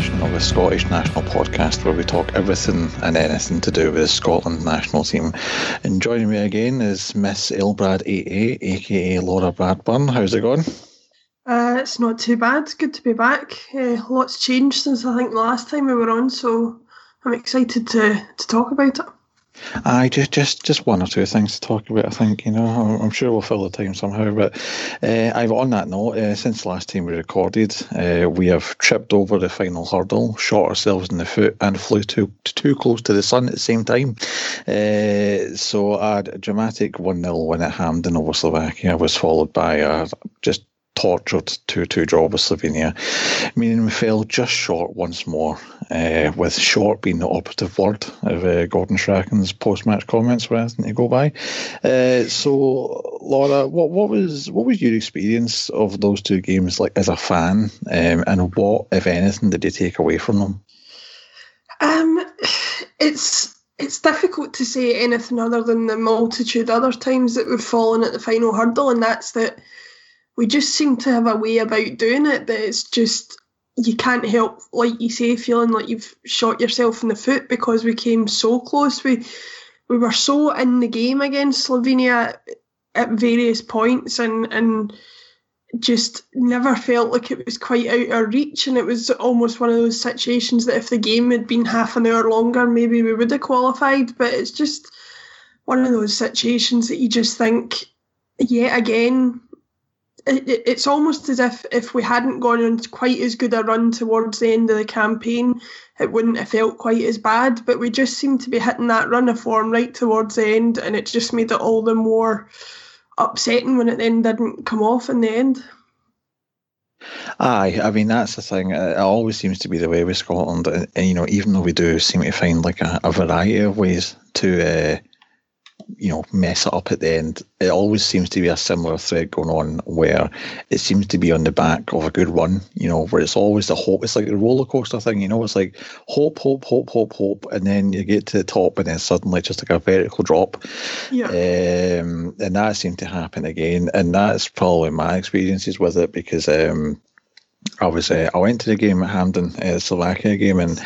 edition of the Scottish National Podcast, where we talk everything and anything to do with the Scotland national team. And joining me again is Miss Elbrad88, aka Laura Bradburn. How's it going? Uh, it's not too bad. Good to be back. Uh, lots changed since I think the last time we were on, so I'm excited to, to talk about it. I just just just one or two things to talk about. I think you know I'm sure we'll fill the time somehow. But uh, I've on that note, uh, since last time we recorded, uh, we have tripped over the final hurdle, shot ourselves in the foot, and flew too too close to the sun at the same time. Uh, so a dramatic one 0 win at Hampden over Slovakia I was followed by a just tortured 2 2 draw with Slovenia, meaning we fell just short once more, uh, with short being the operative word of uh, Gordon Strachan's post match comments were anything to go by. Uh, so, Laura, what, what was what was your experience of those two games like as a fan, um, and what, if anything, did you take away from them? Um, it's it's difficult to say anything other than the multitude other times that we've fallen at the final hurdle, and that's that we just seem to have a way about doing it that it's just you can't help, like you say, feeling like you've shot yourself in the foot because we came so close. We we were so in the game against Slovenia at various points and and just never felt like it was quite out our reach and it was almost one of those situations that if the game had been half an hour longer maybe we would have qualified but it's just one of those situations that you just think yet again it, it's almost as if if we hadn't gone on quite as good a run towards the end of the campaign, it wouldn't have felt quite as bad. But we just seemed to be hitting that run of form right towards the end, and it just made it all the more upsetting when it then didn't come off in the end. Aye, I mean that's the thing. It always seems to be the way with Scotland, and, and you know, even though we do seem to find like a, a variety of ways to uh, you know mess it up at the end. It always seems to be a similar thread going on where it seems to be on the back of a good run. You know, where it's always the hope. It's like a roller coaster thing. You know, it's like hope, hope, hope, hope, hope, and then you get to the top, and then suddenly it's just like a vertical drop. Yeah. Um, and that seemed to happen again, and that's probably my experiences with it because um, I was uh, I went to the game at Hampden, uh, Slovakia game, and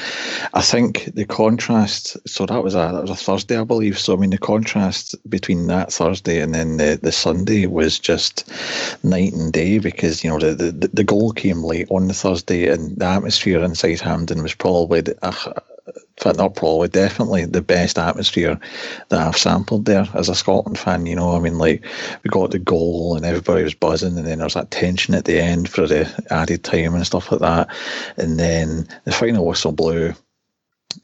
I think the contrast. So that was a that was a Thursday, I believe. So I mean, the contrast between that Thursday and then the, the Sunday was just night and day because you know the, the the goal came late on the Thursday, and the atmosphere inside Hampden was probably uh, fact, not probably, definitely the best atmosphere that I've sampled there as a Scotland fan. You know, I mean, like we got the goal and everybody was buzzing, and then there was that tension at the end for the added time and stuff like that, and then the final whistle blew.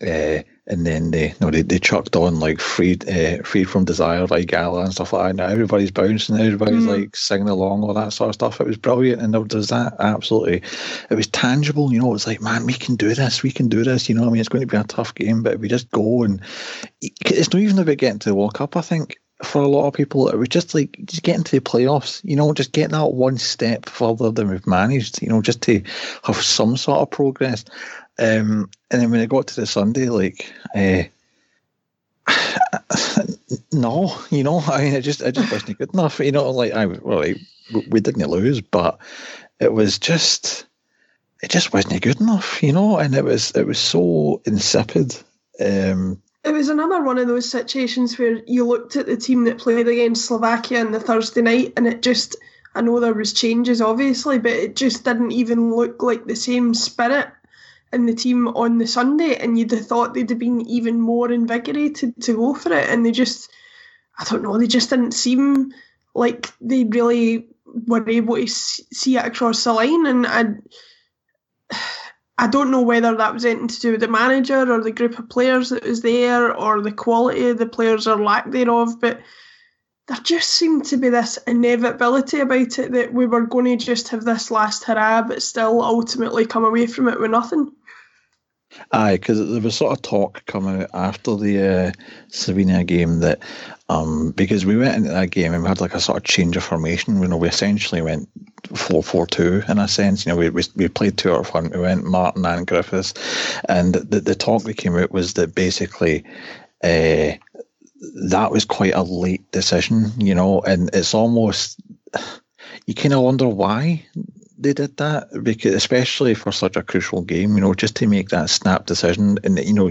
Uh, and then they you know they, they chucked on like freed uh, freed from desire by Gala and stuff like that. Now everybody's bouncing, everybody's mm. like singing along, all that sort of stuff. It was brilliant, and there was that absolutely. It was tangible, you know. It was like, man, we can do this, we can do this. You know, I mean, it's going to be a tough game, but we just go and it's not even about getting to the World Cup. I think for a lot of people, it was just like just getting to the playoffs, you know, just getting that one step further than we've managed, you know, just to have some sort of progress. Um, and then when I got to the Sunday, like, uh, no, you know, I mean, it just it just wasn't good enough. You know, like I well, we didn't lose, but it was just it just wasn't good enough, you know, and it was it was so insipid. Um, it was another one of those situations where you looked at the team that played against Slovakia on the Thursday night, and it just I know there was changes obviously, but it just didn't even look like the same spirit in the team on the Sunday, and you'd have thought they'd have been even more invigorated to go for it, and they just, I don't know, they just didn't seem like they really were able to see it across the line, and I, I don't know whether that was anything to do with the manager or the group of players that was there, or the quality of the players or lack thereof, but there just seemed to be this inevitability about it that we were going to just have this last hurrah, but still ultimately come away from it with nothing. Aye, because there was sort of talk coming out after the uh, Slovenia game that um, because we went into that game and we had like a sort of change of formation. You know, we essentially went 4 4 2 in a sense. You know, we, we, we played two out front. We went Martin and Griffiths. And the, the talk that came out was that basically uh, that was quite a late decision, you know, and it's almost, you kind of wonder why they did that because, especially for such a crucial game, you know, just to make that snap decision, and you know,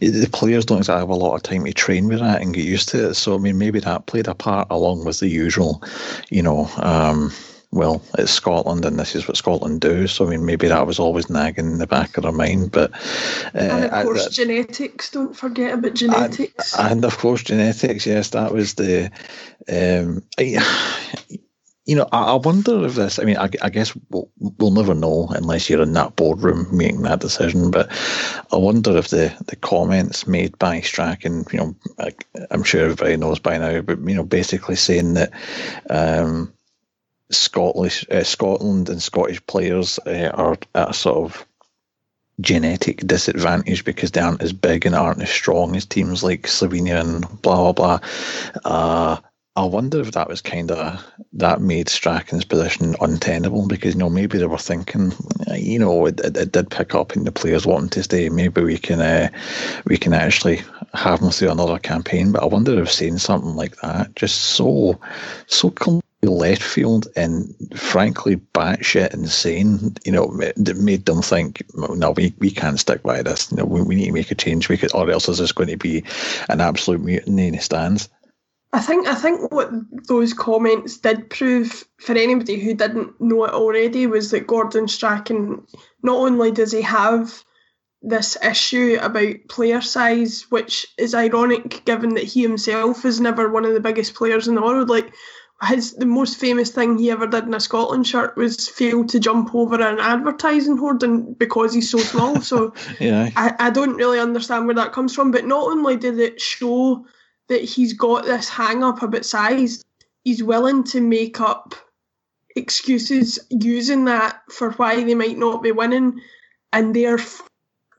the players don't exactly have a lot of time to train with that and get used to it. So, I mean, maybe that played a part along with the usual, you know. Um, well, it's Scotland and this is what Scotland do. So, I mean, maybe that was always nagging in the back of their mind. But uh, and of course, I, genetics. Don't forget about genetics. And, and, of course, genetics. Yes, that was the. Um, I, you know, I, I, wonder if this. I mean, I, I guess we'll, we'll, never know unless you're in that boardroom making that decision. But I wonder if the, the comments made by Strachan, you know, I, am sure everybody knows by now, but you know, basically saying that um, Scottish, uh, Scotland and Scottish players uh, are at a sort of genetic disadvantage because they aren't as big and aren't as strong as teams like Slovenia and blah blah blah. Uh, I wonder if that was kind of that made Strachan's position untenable because you know maybe they were thinking, you know, it, it, it did pick up and the players wanting to stay. Maybe we can uh, we can actually have them through another campaign. But I wonder if saying something like that just so so completely left field and frankly batshit insane, you know, that made them think, no, we, we can't stick by this. You know, we, we need to make a change because, or else is this going to be an absolute mutiny in the stands. I think I think what those comments did prove for anybody who didn't know it already was that Gordon Strachan not only does he have this issue about player size, which is ironic given that he himself is never one of the biggest players in the world. Like his the most famous thing he ever did in a Scotland shirt was fail to jump over an advertising hoarding because he's so small. So yeah, I, I don't really understand where that comes from. But not only did it show that he's got this hang up about size, he's willing to make up excuses using that for why they might not be winning and therefore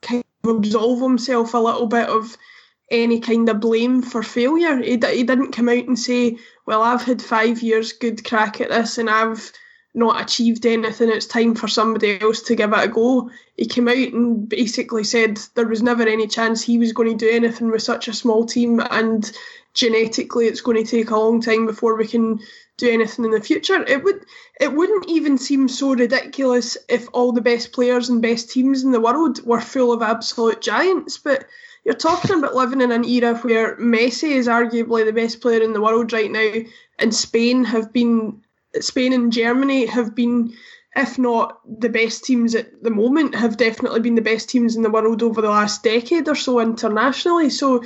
kind of absolve himself a little bit of any kind of blame for failure. He, he didn't come out and say, Well, I've had five years good crack at this and I've not achieved anything, it's time for somebody else to give it a go. He came out and basically said there was never any chance he was going to do anything with such a small team, and genetically it's going to take a long time before we can do anything in the future. It would it wouldn't even seem so ridiculous if all the best players and best teams in the world were full of absolute giants, but you're talking about living in an era where Messi is arguably the best player in the world right now, and Spain have been Spain and Germany have been, if not the best teams at the moment, have definitely been the best teams in the world over the last decade or so internationally. So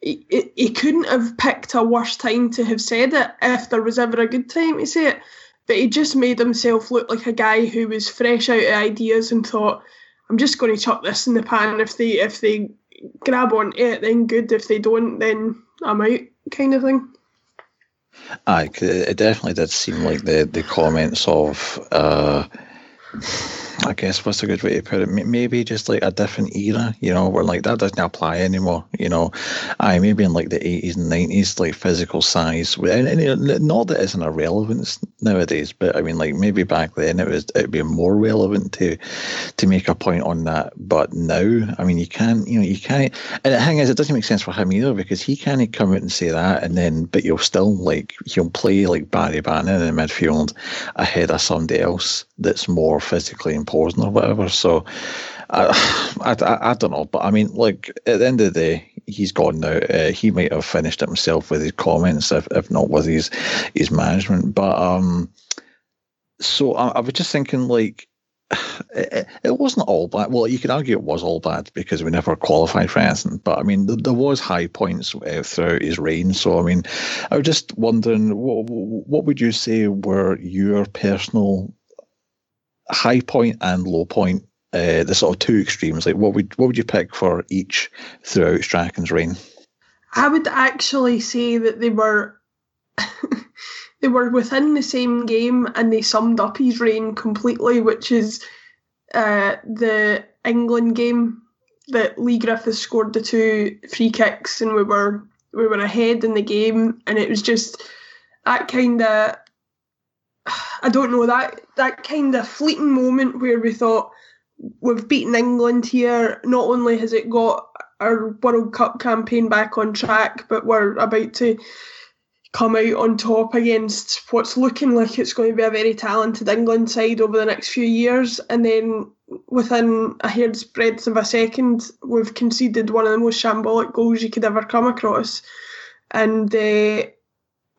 he, he couldn't have picked a worse time to have said it if there was ever a good time to say it. But he just made himself look like a guy who was fresh out of ideas and thought, I'm just going to chuck this in the pan. If they if they grab onto it, then good. If they don't, then I'm out, kind of thing. Aye, it definitely did seem like the the comments of. Uh, I guess what's a good way to put it? Maybe just like a different era, you know, where like that doesn't apply anymore. You know, I maybe in like the eighties and nineties, like physical size, and, and not that it's an irrelevance nowadays, but I mean, like maybe back then it was it'd be more relevant to to make a point on that. But now, I mean, you can't, you know, you can't. And the thing is, it doesn't make sense for him either because he can't come out and say that, and then but you'll still like he'll play like Barry Bannan in the midfield ahead of somebody else that's more physically or whatever. So I, I, I, don't know, but I mean, like at the end of the day, he's gone now. Uh, he might have finished himself with his comments, if, if not with his his management. But um, so I, I was just thinking, like, it, it, wasn't all bad. Well, you could argue it was all bad because we never qualified for anything. But I mean, there, was high points uh, throughout his reign. So I mean, I was just wondering, what, what would you say were your personal high point and low point, uh, the sort of two extremes. Like, what would what would you pick for each throughout Strachan's reign? I would actually say that they were they were within the same game and they summed up his reign completely, which is uh, the England game that Leigh Griffiths scored the two free kicks and we were we were ahead in the game and it was just that kind of I don't know that that kind of fleeting moment where we thought we've beaten England here. Not only has it got our World Cup campaign back on track, but we're about to come out on top against what's looking like it's going to be a very talented England side over the next few years. And then within a hair's breadth of a second, we've conceded one of the most shambolic goals you could ever come across. And uh,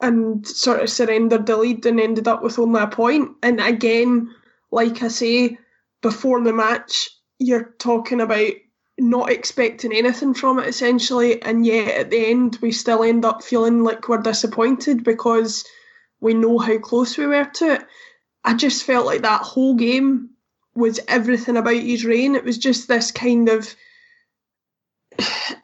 and sort of surrendered the lead and ended up with only a point. And again, like I say, before the match, you're talking about not expecting anything from it essentially, and yet at the end we still end up feeling like we're disappointed because we know how close we were to it. I just felt like that whole game was everything about his reign. It was just this kind of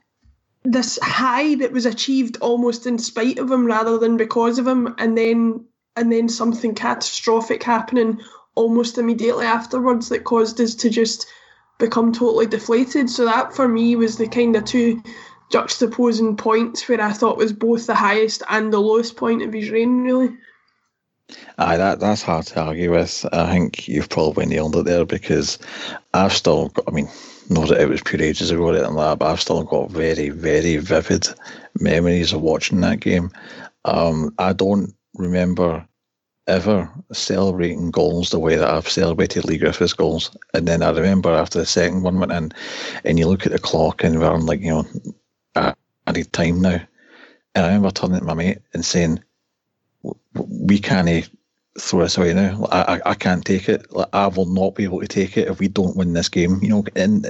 this high that was achieved almost in spite of him rather than because of him, and then and then something catastrophic happening almost immediately afterwards that caused us to just become totally deflated. So that for me was the kind of two juxtaposing points where I thought was both the highest and the lowest point of his reign, really. Aye, that that's hard to argue with. I think you've probably nailed it there because I've still got, I mean, not that it was pure ages ago that, but I've still got very, very vivid memories of watching that game. Um, I don't remember ever celebrating goals the way that I've celebrated Leigh Griffiths goals. And then I remember after the second one went in, and you look at the clock and we're on like, you know, I, I need time now. And I remember turning to my mate and saying, we can't throw this away now. I, I, I can't take it. I will not be able to take it if we don't win this game. You know, in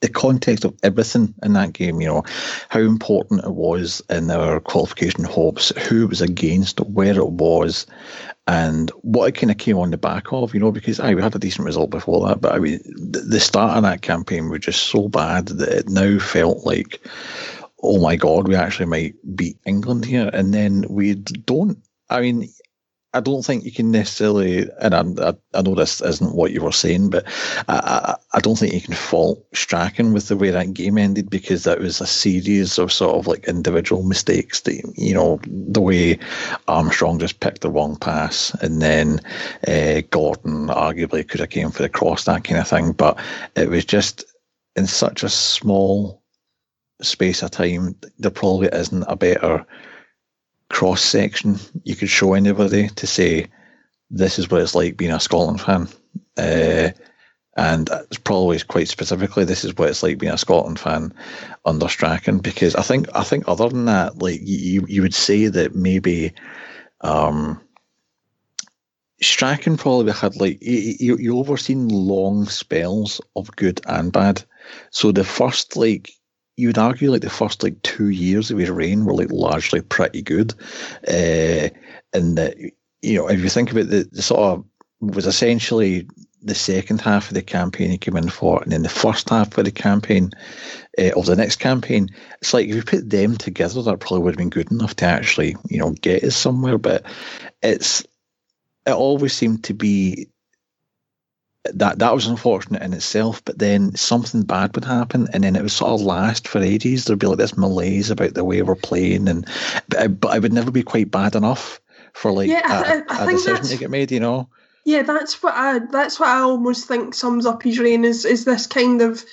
the context of everything in that game, you know, how important it was in our qualification hopes, who was against, where it was, and what it kind of came on the back of, you know, because I we had a decent result before that, but I mean, the start of that campaign was just so bad that it now felt like, oh my god, we actually might beat England here, and then we don't. I mean, I don't think you can necessarily, and I, I, know this isn't what you were saying, but I, I, don't think you can fault Strachan with the way that game ended because that was a series of sort of like individual mistakes. That, you know, the way Armstrong just picked the wrong pass, and then uh, Gordon arguably could have came for the cross, that kind of thing. But it was just in such a small space of time, there probably isn't a better cross section you could show anybody to say this is what it's like being a Scotland fan. Uh, and it's probably quite specifically this is what it's like being a Scotland fan under Strachan because I think I think other than that like you you would say that maybe um, Strachan probably had like you you overseen long spells of good and bad so the first like you would argue like the first like two years of his reign were like largely pretty good, uh, and that you know if you think about the, the sort of was essentially the second half of the campaign he came in for, and then the first half of the campaign uh, of the next campaign. It's like if you put them together, that probably would have been good enough to actually, you know, get us somewhere. But it's it always seemed to be that that was unfortunate in itself. But then something bad would happen, and then it would sort of last for ages. There'd be like this malaise about the way we're playing, and but, but it would never be quite bad enough for like yeah, a, I, I a decision to get made. You know. Yeah, that's what I that's what I almost think sums up his reign is is this kind of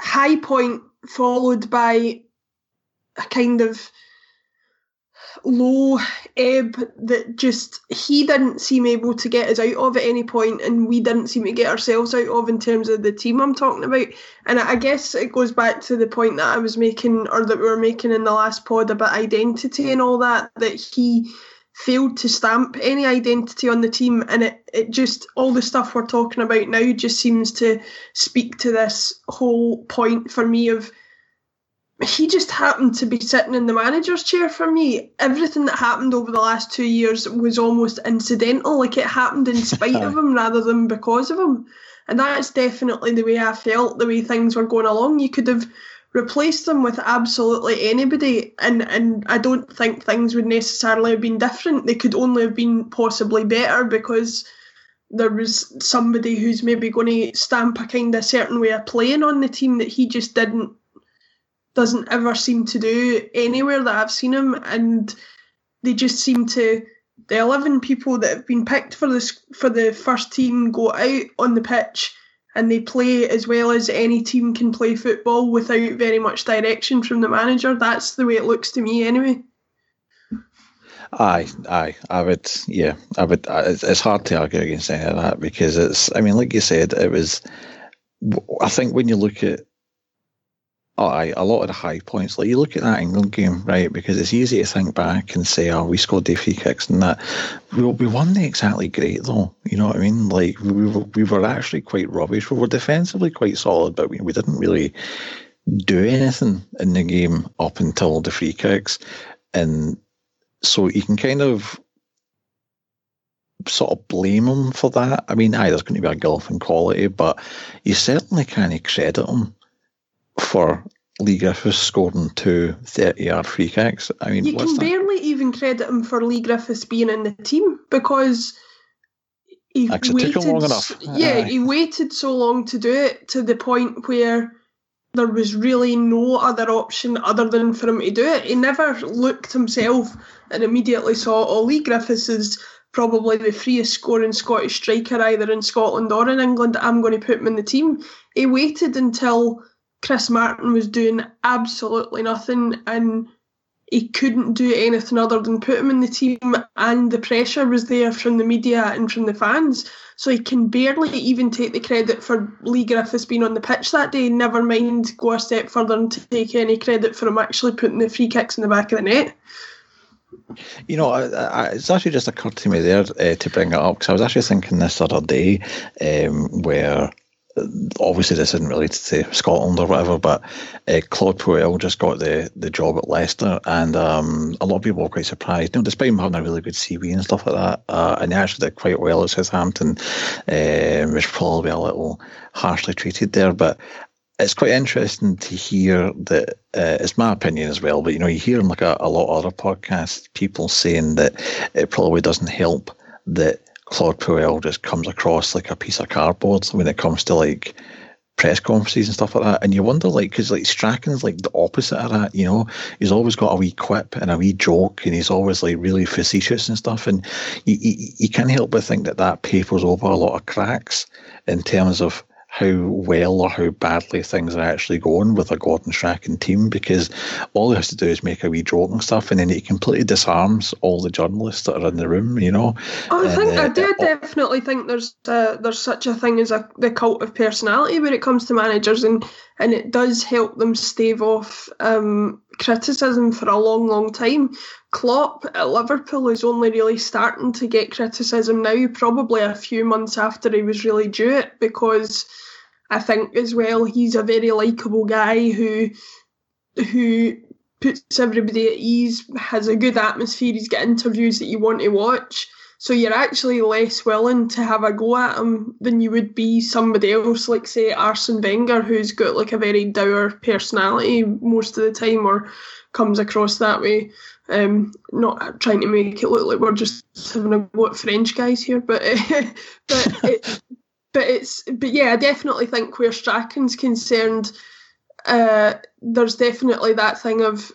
high point followed by a kind of low ebb that just he didn't seem able to get us out of at any point and we didn't seem to get ourselves out of in terms of the team I'm talking about. And I guess it goes back to the point that I was making or that we were making in the last pod about identity and all that, that he failed to stamp any identity on the team and it, it just all the stuff we're talking about now just seems to speak to this whole point for me of he just happened to be sitting in the manager's chair for me. Everything that happened over the last two years was almost incidental, like it happened in spite of him rather than because of him. And that's definitely the way I felt, the way things were going along. You could have replaced them with absolutely anybody, and, and I don't think things would necessarily have been different. They could only have been possibly better because there was somebody who's maybe going to stamp a kind of certain way of playing on the team that he just didn't doesn't ever seem to do anywhere that I've seen him, and they just seem to the eleven people that have been picked for this for the first team go out on the pitch and they play as well as any team can play football without very much direction from the manager. That's the way it looks to me, anyway. Aye, aye, I would. Yeah, I would. It's hard to argue against any of that because it's. I mean, like you said, it was. I think when you look at oh, aye, a lot of the high points. Like you look at that England game, right? Because it's easy to think back and say, "Oh, we scored the free kicks and that." We, we won the exactly great though. You know what I mean? Like we were, we were actually quite rubbish. We were defensively quite solid, but we, we didn't really do anything in the game up until the free kicks, and so you can kind of sort of blame him for that. I mean, aye, there's going to be a gulf in quality, but you certainly can't credit him for Leigh Griffiths scoring two 30 yard free kicks. I mean, you can that? barely even credit him for Leigh Griffiths being in the team because he Actually, waited. long enough. Yeah, he waited so long to do it to the point where there was really no other option other than for him to do it. He never looked himself and immediately saw, oh, Leigh Griffiths is probably the freest scoring Scottish striker either in Scotland or in England. I'm going to put him in the team. He waited until Chris Martin was doing absolutely nothing and he couldn't do anything other than put him in the team and the pressure was there from the media and from the fans. So he can barely even take the credit for Leigh Griffiths being on the pitch that day, never mind go a step further and take any credit for him actually putting the free kicks in the back of the net. You know, I, I, it's actually just occurred to me there uh, to bring it up because I was actually thinking this other day um, where obviously this isn't related to Scotland or whatever, but uh, Claude Puel just got the, the job at Leicester, and um, a lot of people were quite surprised. You know, despite him having a really good CV and stuff like that, uh, and he actually did quite well at Southampton, uh, which probably a little harshly treated there, but. It's quite interesting to hear that. Uh, it's my opinion as well, but you know, you hear like a, a lot of other podcasts, people saying that it probably doesn't help that Claude Puel just comes across like a piece of cardboard when it comes to like press conferences and stuff like that. And you wonder, like, because like Strachan's like the opposite of that, you know, he's always got a wee quip and a wee joke, and he's always like really facetious and stuff. And you, you, you can't help but think that that papers over a lot of cracks in terms of how well or how badly things are actually going with a Gordon Strachan team because all he has to do is make a wee joke and stuff, and then he completely disarms all the journalists that are in the room. You know. Oh, I think uh, I do definitely think there's uh, there's such a thing as a the cult of personality when it comes to managers, and and it does help them stave off um, criticism for a long, long time. Klopp at Liverpool is only really starting to get criticism now, probably a few months after he was really due it, because I think as well he's a very likable guy who who puts everybody at ease, has a good atmosphere, he's got interviews that you want to watch. So you're actually less willing to have a go at him than you would be somebody else, like say Arsene Wenger, who's got like a very dour personality most of the time, or comes across that way. Um, not trying to make it look like we're just having a go at French guys here, but but it, but it's but yeah, I definitely think where Strachan's concerned, uh, there's definitely that thing of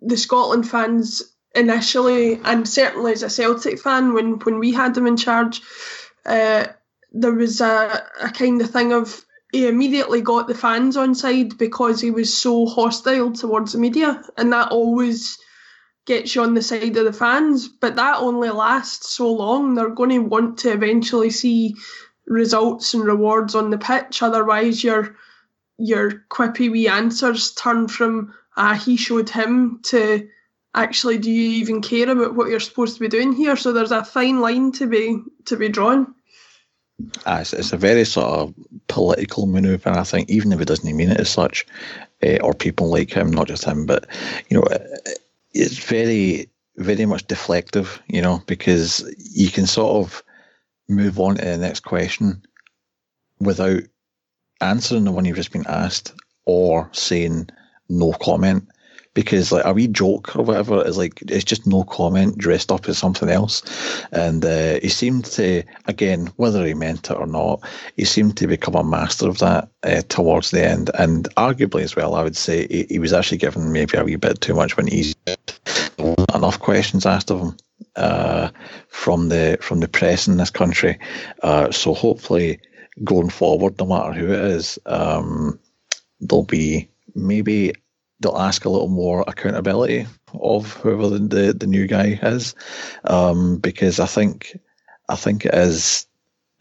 the Scotland fans initially, and certainly as a Celtic fan, when when we had them in charge, uh, there was a, a kind of thing of he immediately got the fans on side because he was so hostile towards the media, and that always gets you on the side of the fans. But that only lasts so long. They're going to want to eventually see results and rewards on the pitch. Otherwise, your your quippy wee answers turn from ah he showed him to actually do you even care about what you're supposed to be doing here? So there's a fine line to be to be drawn. Ah, it's, it's a very sort of political manoeuvre, I think, even if it doesn't mean it as such, uh, or people like him, not just him, but you know, it's very, very much deflective, you know, because you can sort of move on to the next question without answering the one you've just been asked or saying no comment. Because like a wee joke or whatever is like it's just no comment dressed up as something else. And uh, he seemed to again whether he meant it or not he seemed to become a master of that uh, towards the end. And arguably as well i would say he, he was actually given maybe a wee bit too much when he's enough questions asked of him uh, from the from the press in this country. Uh, so hopefully, going forward, no matter who it is, um, there'll be maybe they'll ask a little more accountability of whoever the, the, the new guy is, um, because I think I think it is.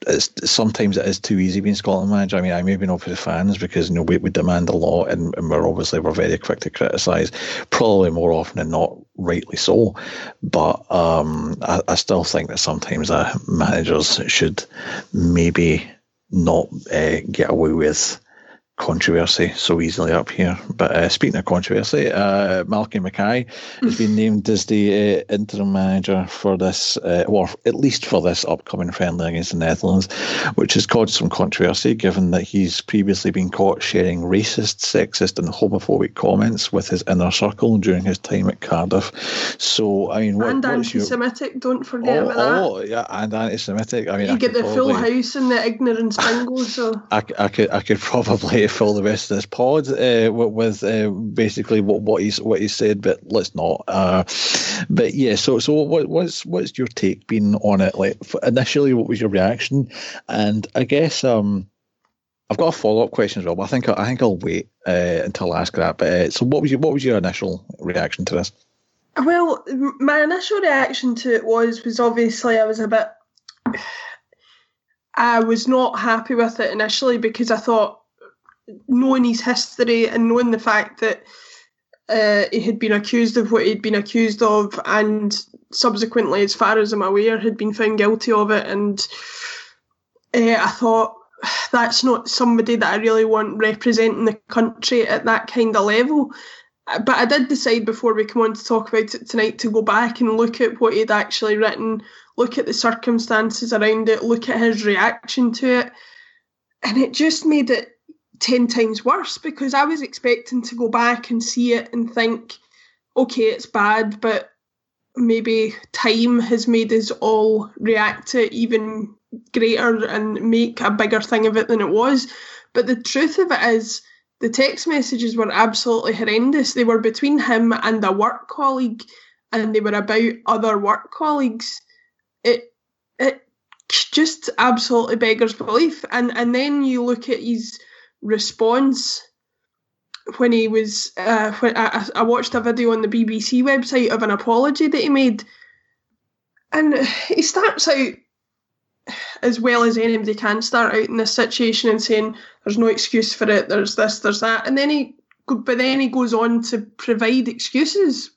It's, sometimes it is too easy being Scotland manager. I mean, I may maybe not for the fans because you know we, we demand a lot and, and we're obviously we're very quick to criticise, probably more often than not, rightly so. But um, I, I still think that sometimes uh, managers should maybe not uh, get away with controversy so easily up here. But uh, speaking of controversy, uh, Malky Mackay has been named as the uh, interim manager for this, uh, or at least for this upcoming friendly against the Netherlands, which has caused some controversy given that he's previously been caught sharing racist, sexist, and homophobic comments with his inner circle during his time at Cardiff. So, I mean, what, and anti-Semitic, your... don't forget oh, about that. Oh, yeah, and anti-Semitic. I mean, you I get the probably... full house in the ignorance bingo. So I, I could, I could probably fill the rest of this pod uh, with uh, basically what, what he's what he said, but let's not. Uh, but yeah, so so what, what's what's your take been on it? Like initially, what was your reaction? And I guess um, I've got a follow up question as well. But I think I think I'll wait uh, until I ask that. But uh, so what was your what was your initial reaction to this? Well, my initial reaction to it was was obviously I was a bit. I was not happy with it initially because I thought knowing his history and knowing the fact that uh, he had been accused of what he'd been accused of, and subsequently, as far as I'm aware, had been found guilty of it. And uh, I thought that's not somebody that I really want representing the country at that kind of level. But I did decide before we come on to talk about it tonight to go back and look at what he'd actually written, look at the circumstances around it, look at his reaction to it. And it just made it 10 times worse because I was expecting to go back and see it and think, okay, it's bad, but maybe time has made us all react to it even greater and make a bigger thing of it than it was. But the truth of it is, the text messages were absolutely horrendous. They were between him and a work colleague, and they were about other work colleagues. It it just absolutely beggars belief. And and then you look at his response when he was uh, when I, I watched a video on the BBC website of an apology that he made, and he starts out as well as anybody can start out in this situation and saying there's no excuse for it, there's this, there's that, and then he but then he goes on to provide excuses.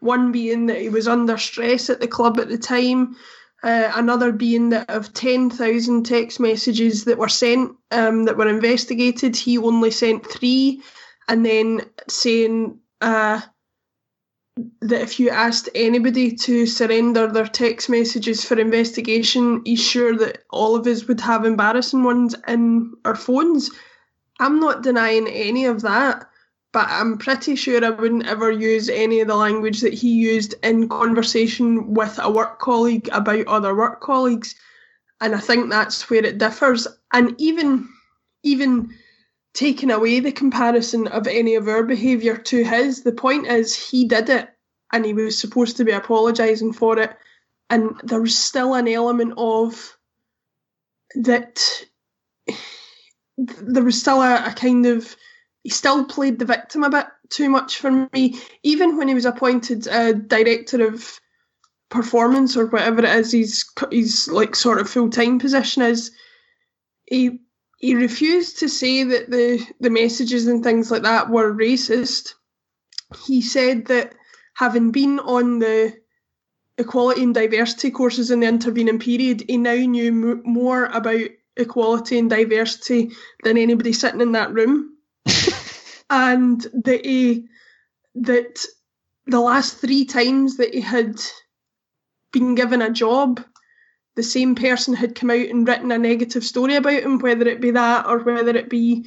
One being that he was under stress at the club at the time, uh, another being that of 10,000 text messages that were sent um, that were investigated, he only sent three. And then saying uh, that if you asked anybody to surrender their text messages for investigation, he's sure that all of us would have embarrassing ones in our phones. I'm not denying any of that but I'm pretty sure I wouldn't ever use any of the language that he used in conversation with a work colleague about other work colleagues. And I think that's where it differs. And even even taking away the comparison of any of our behaviour to his, the point is he did it and he was supposed to be apologising for it. And there was still an element of that there was still a, a kind of he still played the victim a bit too much for me. Even when he was appointed a director of performance or whatever it is, he's he's like sort of full time position is. He he refused to say that the the messages and things like that were racist. He said that having been on the equality and diversity courses in the intervening period, he now knew m- more about equality and diversity than anybody sitting in that room and that he that the last three times that he had been given a job, the same person had come out and written a negative story about him, whether it be that or whether it be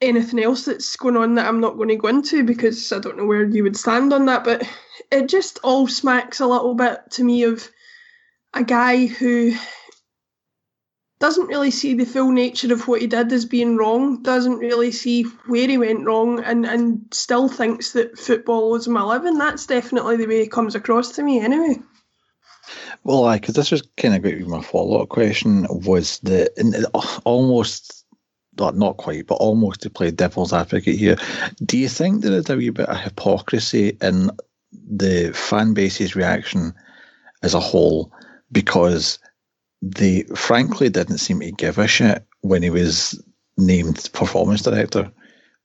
anything else that's going on that I'm not going to go into because I don't know where you would stand on that. But it just all smacks a little bit to me of a guy who doesn't really see the full nature of what he did as being wrong, doesn't really see where he went wrong, and, and still thinks that football was my living. That's definitely the way he comes across to me, anyway. Well, I because this was kind of going to be my follow up question was the uh, almost not quite, but almost to play devil's advocate here. Do you think there is a wee bit of hypocrisy in the fan base's reaction as a whole because they frankly didn't seem to give a shit when he was named performance director,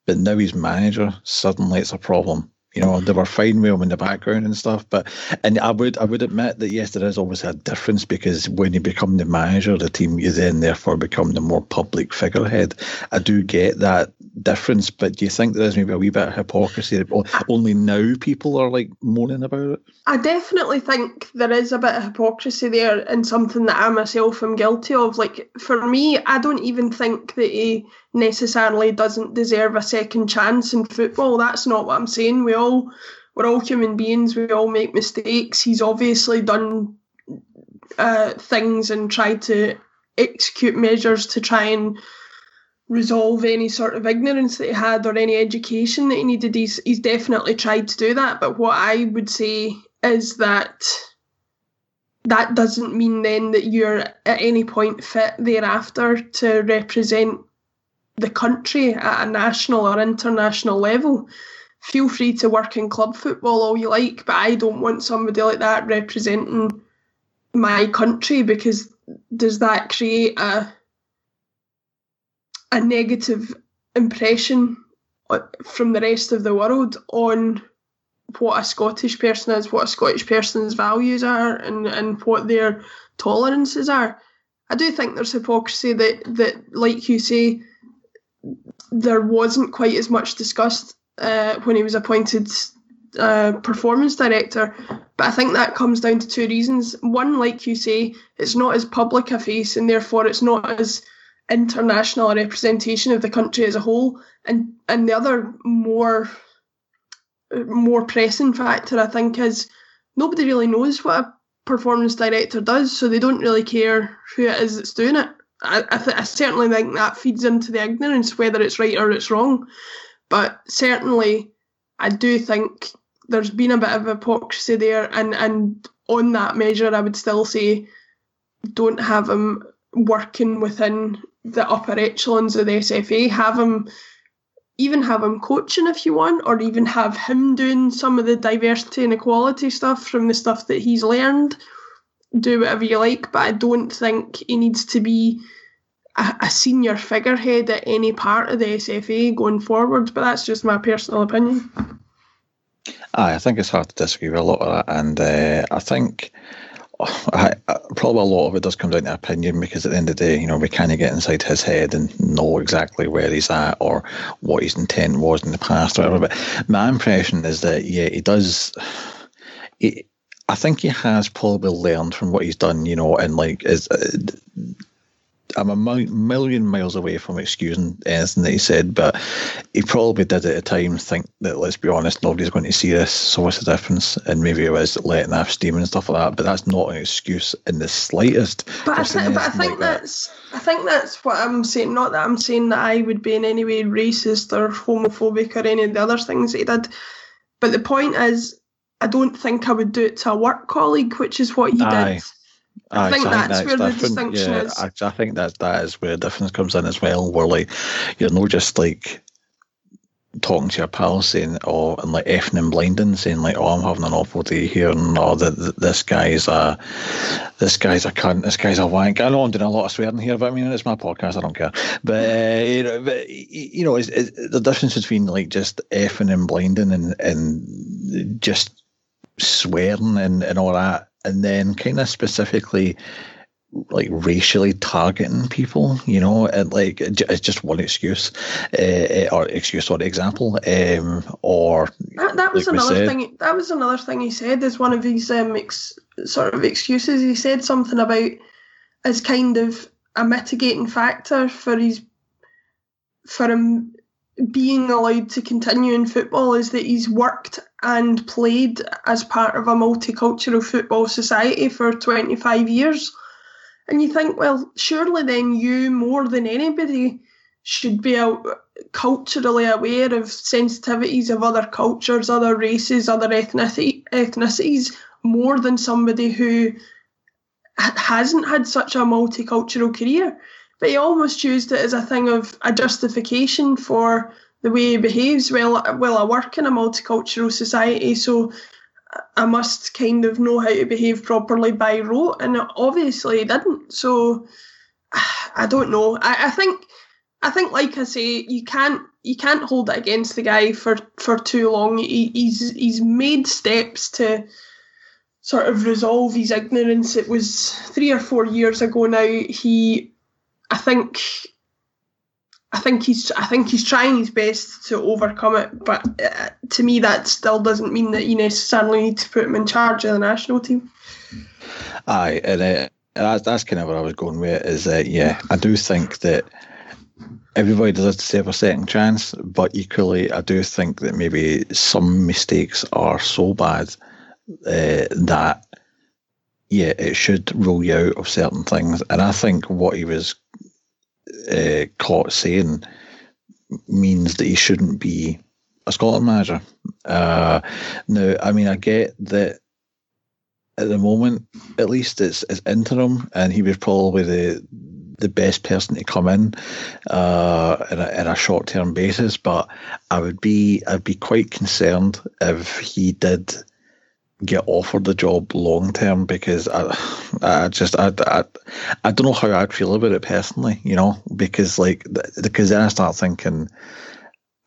but now he's manager. Suddenly, it's a problem. You know, they were fine with him in the background and stuff, but and I would I would admit that yes, there is obviously a difference because when you become the manager of the team, you then therefore become the more public figurehead. I do get that difference, but do you think there is maybe a wee bit of hypocrisy only now people are like moaning about it? I definitely think there is a bit of hypocrisy there and something that I myself am guilty of. Like for me, I don't even think that he necessarily doesn't deserve a second chance in football. That's not what I'm saying. We all we're all human beings. We all make mistakes. He's obviously done uh, things and tried to execute measures to try and resolve any sort of ignorance that he had or any education that he needed. He's he's definitely tried to do that. But what I would say is that that doesn't mean then that you're at any point fit thereafter to represent the country at a national or international level. Feel free to work in club football all you like, but I don't want somebody like that representing my country because does that create a a negative impression from the rest of the world on what a Scottish person is, what a Scottish person's values are, and, and what their tolerances are. I do think there's hypocrisy that, that, like you say, there wasn't quite as much discussed uh, when he was appointed uh, performance director. But I think that comes down to two reasons. One, like you say, it's not as public a face, and therefore it's not as international a representation of the country as a whole. And and the other more more pressing factor, I think, is nobody really knows what a performance director does, so they don't really care who it is that's doing it. I, I, th- I certainly think that feeds into the ignorance, whether it's right or it's wrong. But certainly, I do think there's been a bit of hypocrisy there, and, and on that measure, I would still say don't have him working within the upper echelons of the SFA. Have him even have him coaching if you want, or even have him doing some of the diversity and equality stuff from the stuff that he's learned. Do whatever you like, but I don't think he needs to be a, a senior figurehead at any part of the SFA going forward. But that's just my personal opinion. I think it's hard to disagree with a lot of that, and uh, I think I, probably a lot of it does come down to opinion because at the end of the day, you know, we kind of get inside his head and know exactly where he's at or what his intent was in the past or whatever. But my impression is that, yeah, he does. I think he has probably learned from what he's done, you know, and like is uh, I'm a million miles away from excusing anything that he said, but he probably did at a time think that, let's be honest, nobody's going to see this, so what's the difference? And maybe it was letting off steam and stuff like that, but that's not an excuse in the slightest. But I, th- but I think like that's that. I think that's what I'm saying. Not that I'm saying that I would be in any way racist or homophobic or any of the other things that he did, but the point is, I don't think I would do it to a work colleague, which is what you Aye. did. I think, I think that's, where different. the distinction yeah, is. I, I think that that is where the difference comes in as well. Where like you're not just like talking to your pal saying, "Oh," and like effing and blinding, saying like, "Oh, I'm having an awful day here," and "Oh, the, the, this guy's a this guy's a cunt, this guy's a wank." I know I'm doing a lot of swearing here, but I mean it's my podcast, I don't care. But uh, you know, but you know, it's, it's the difference between like just effing and blinding and and just swearing and, and all that and then kind of specifically like racially targeting people, you know, and like it's just one excuse, uh, or excuse or example, um, or that, that was like another said, thing. That was another thing he said as one of his um, ex, sort of excuses. He said something about as kind of a mitigating factor for his for him being allowed to continue in football is that he's worked and played as part of a multicultural football society for 25 years. And you think, well, surely then you, more than anybody, should be culturally aware of sensitivities of other cultures, other races, other ethnicities, more than somebody who hasn't had such a multicultural career. But he almost used it as a thing of a justification for the way he behaves. Well, well, I work in a multicultural society, so I must kind of know how to behave properly by rote, and obviously he didn't. So I don't know. I, I think I think, like I say, you can't you can't hold it against the guy for for too long. He, he's he's made steps to sort of resolve his ignorance. It was three or four years ago now. He, I think, I think he's I think he's trying his best to overcome it. But uh, to me, that still doesn't mean that you necessarily need to put him in charge of the national team. Aye, and uh, that's that's kind of where I was going with it. Is that yeah, I do think that everybody deserves to a second chance, but equally, I do think that maybe some mistakes are so bad uh, that yeah, it should rule you out of certain things. And I think what he was uh, caught saying means that he shouldn't be a Scotland manager. Uh, now, I mean, I get that at the moment, at least it's, it's interim, and he was probably the the best person to come in uh, in a, in a short term basis. But I would be I'd be quite concerned if he did get offered the job long term because I I just I, I I don't know how I'd feel about it personally, you know, because like because then I start thinking.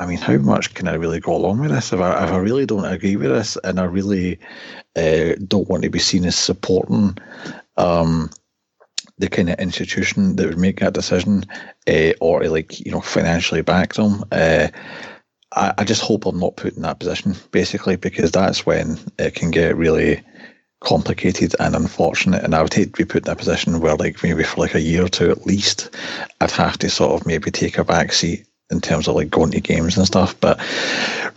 I mean, how much can I really go along with this? If I, if I really don't agree with this, and I really uh, don't want to be seen as supporting um, the kind of institution that would make that decision, uh, or like you know financially back them. Uh, I, I just hope I'm not put in that position, basically, because that's when it can get really complicated and unfortunate. And I would hate to be put in a position where, like, maybe for like a year or two at least, I'd have to sort of maybe take a back seat in terms of like going to games and stuff. But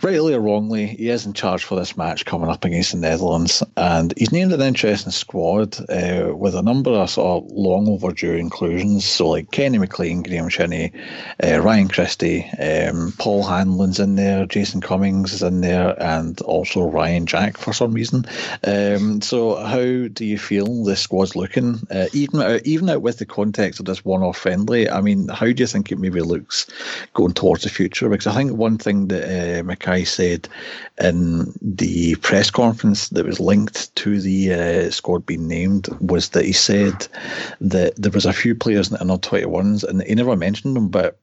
rightly or wrongly, he is in charge for this match coming up against the Netherlands, and he's named an interesting squad uh, with a number of sort of long overdue inclusions. So like Kenny McLean, Graeme Shinnie, uh, Ryan Christie, um, Paul Hanlon's in there, Jason Cummings is in there, and also Ryan Jack for some reason. Um, so how do you feel this squad's looking? Uh, even out, even out with the context of this one-off friendly, I mean, how do you think it maybe looks? Going towards the future. Because I think one thing that uh, Mackay said in the press conference that was linked to the uh, squad being named was that he said that there was a few players in the under 21s and he never mentioned them, but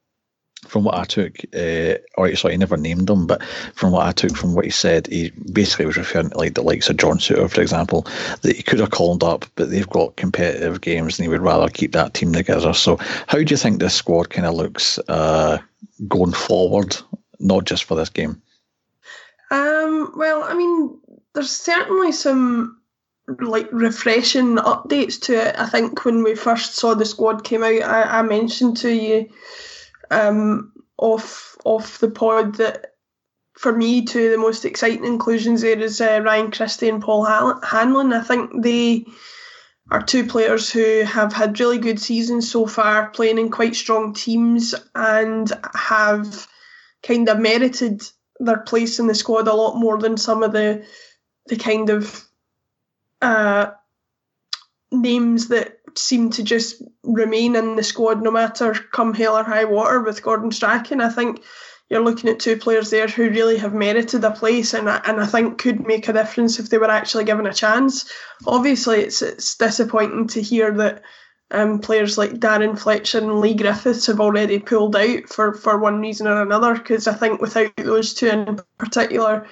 from what I took, uh, or sorry, he never named them, but from what I took from what he said, he basically was referring to like the likes of John Souttar, for example, that he could have called up, but they've got competitive games and he would rather keep that team together. So, how do you think this squad kind of looks uh, going forward, not just for this game? Um, well, I mean, there's certainly some like refreshing updates to it. I think when we first saw the squad came out, I, I mentioned to you um, off off the pod that for me, two of the most exciting inclusions there is uh, Ryan Christie and Paul Hanlon. I think they are two players who have had really good seasons so far, playing in quite strong teams, and have kind of merited their place in the squad a lot more than some of the the kind of uh, names that seem to just remain in the squad no matter come hell or high water with Gordon Strachan. I think you're looking at two players there who really have merited a place and, and I think could make a difference if they were actually given a chance. Obviously, it's it's disappointing to hear that um, players like Darren Fletcher and Leigh Griffiths have already pulled out for, for one reason or another because I think without those two in particular,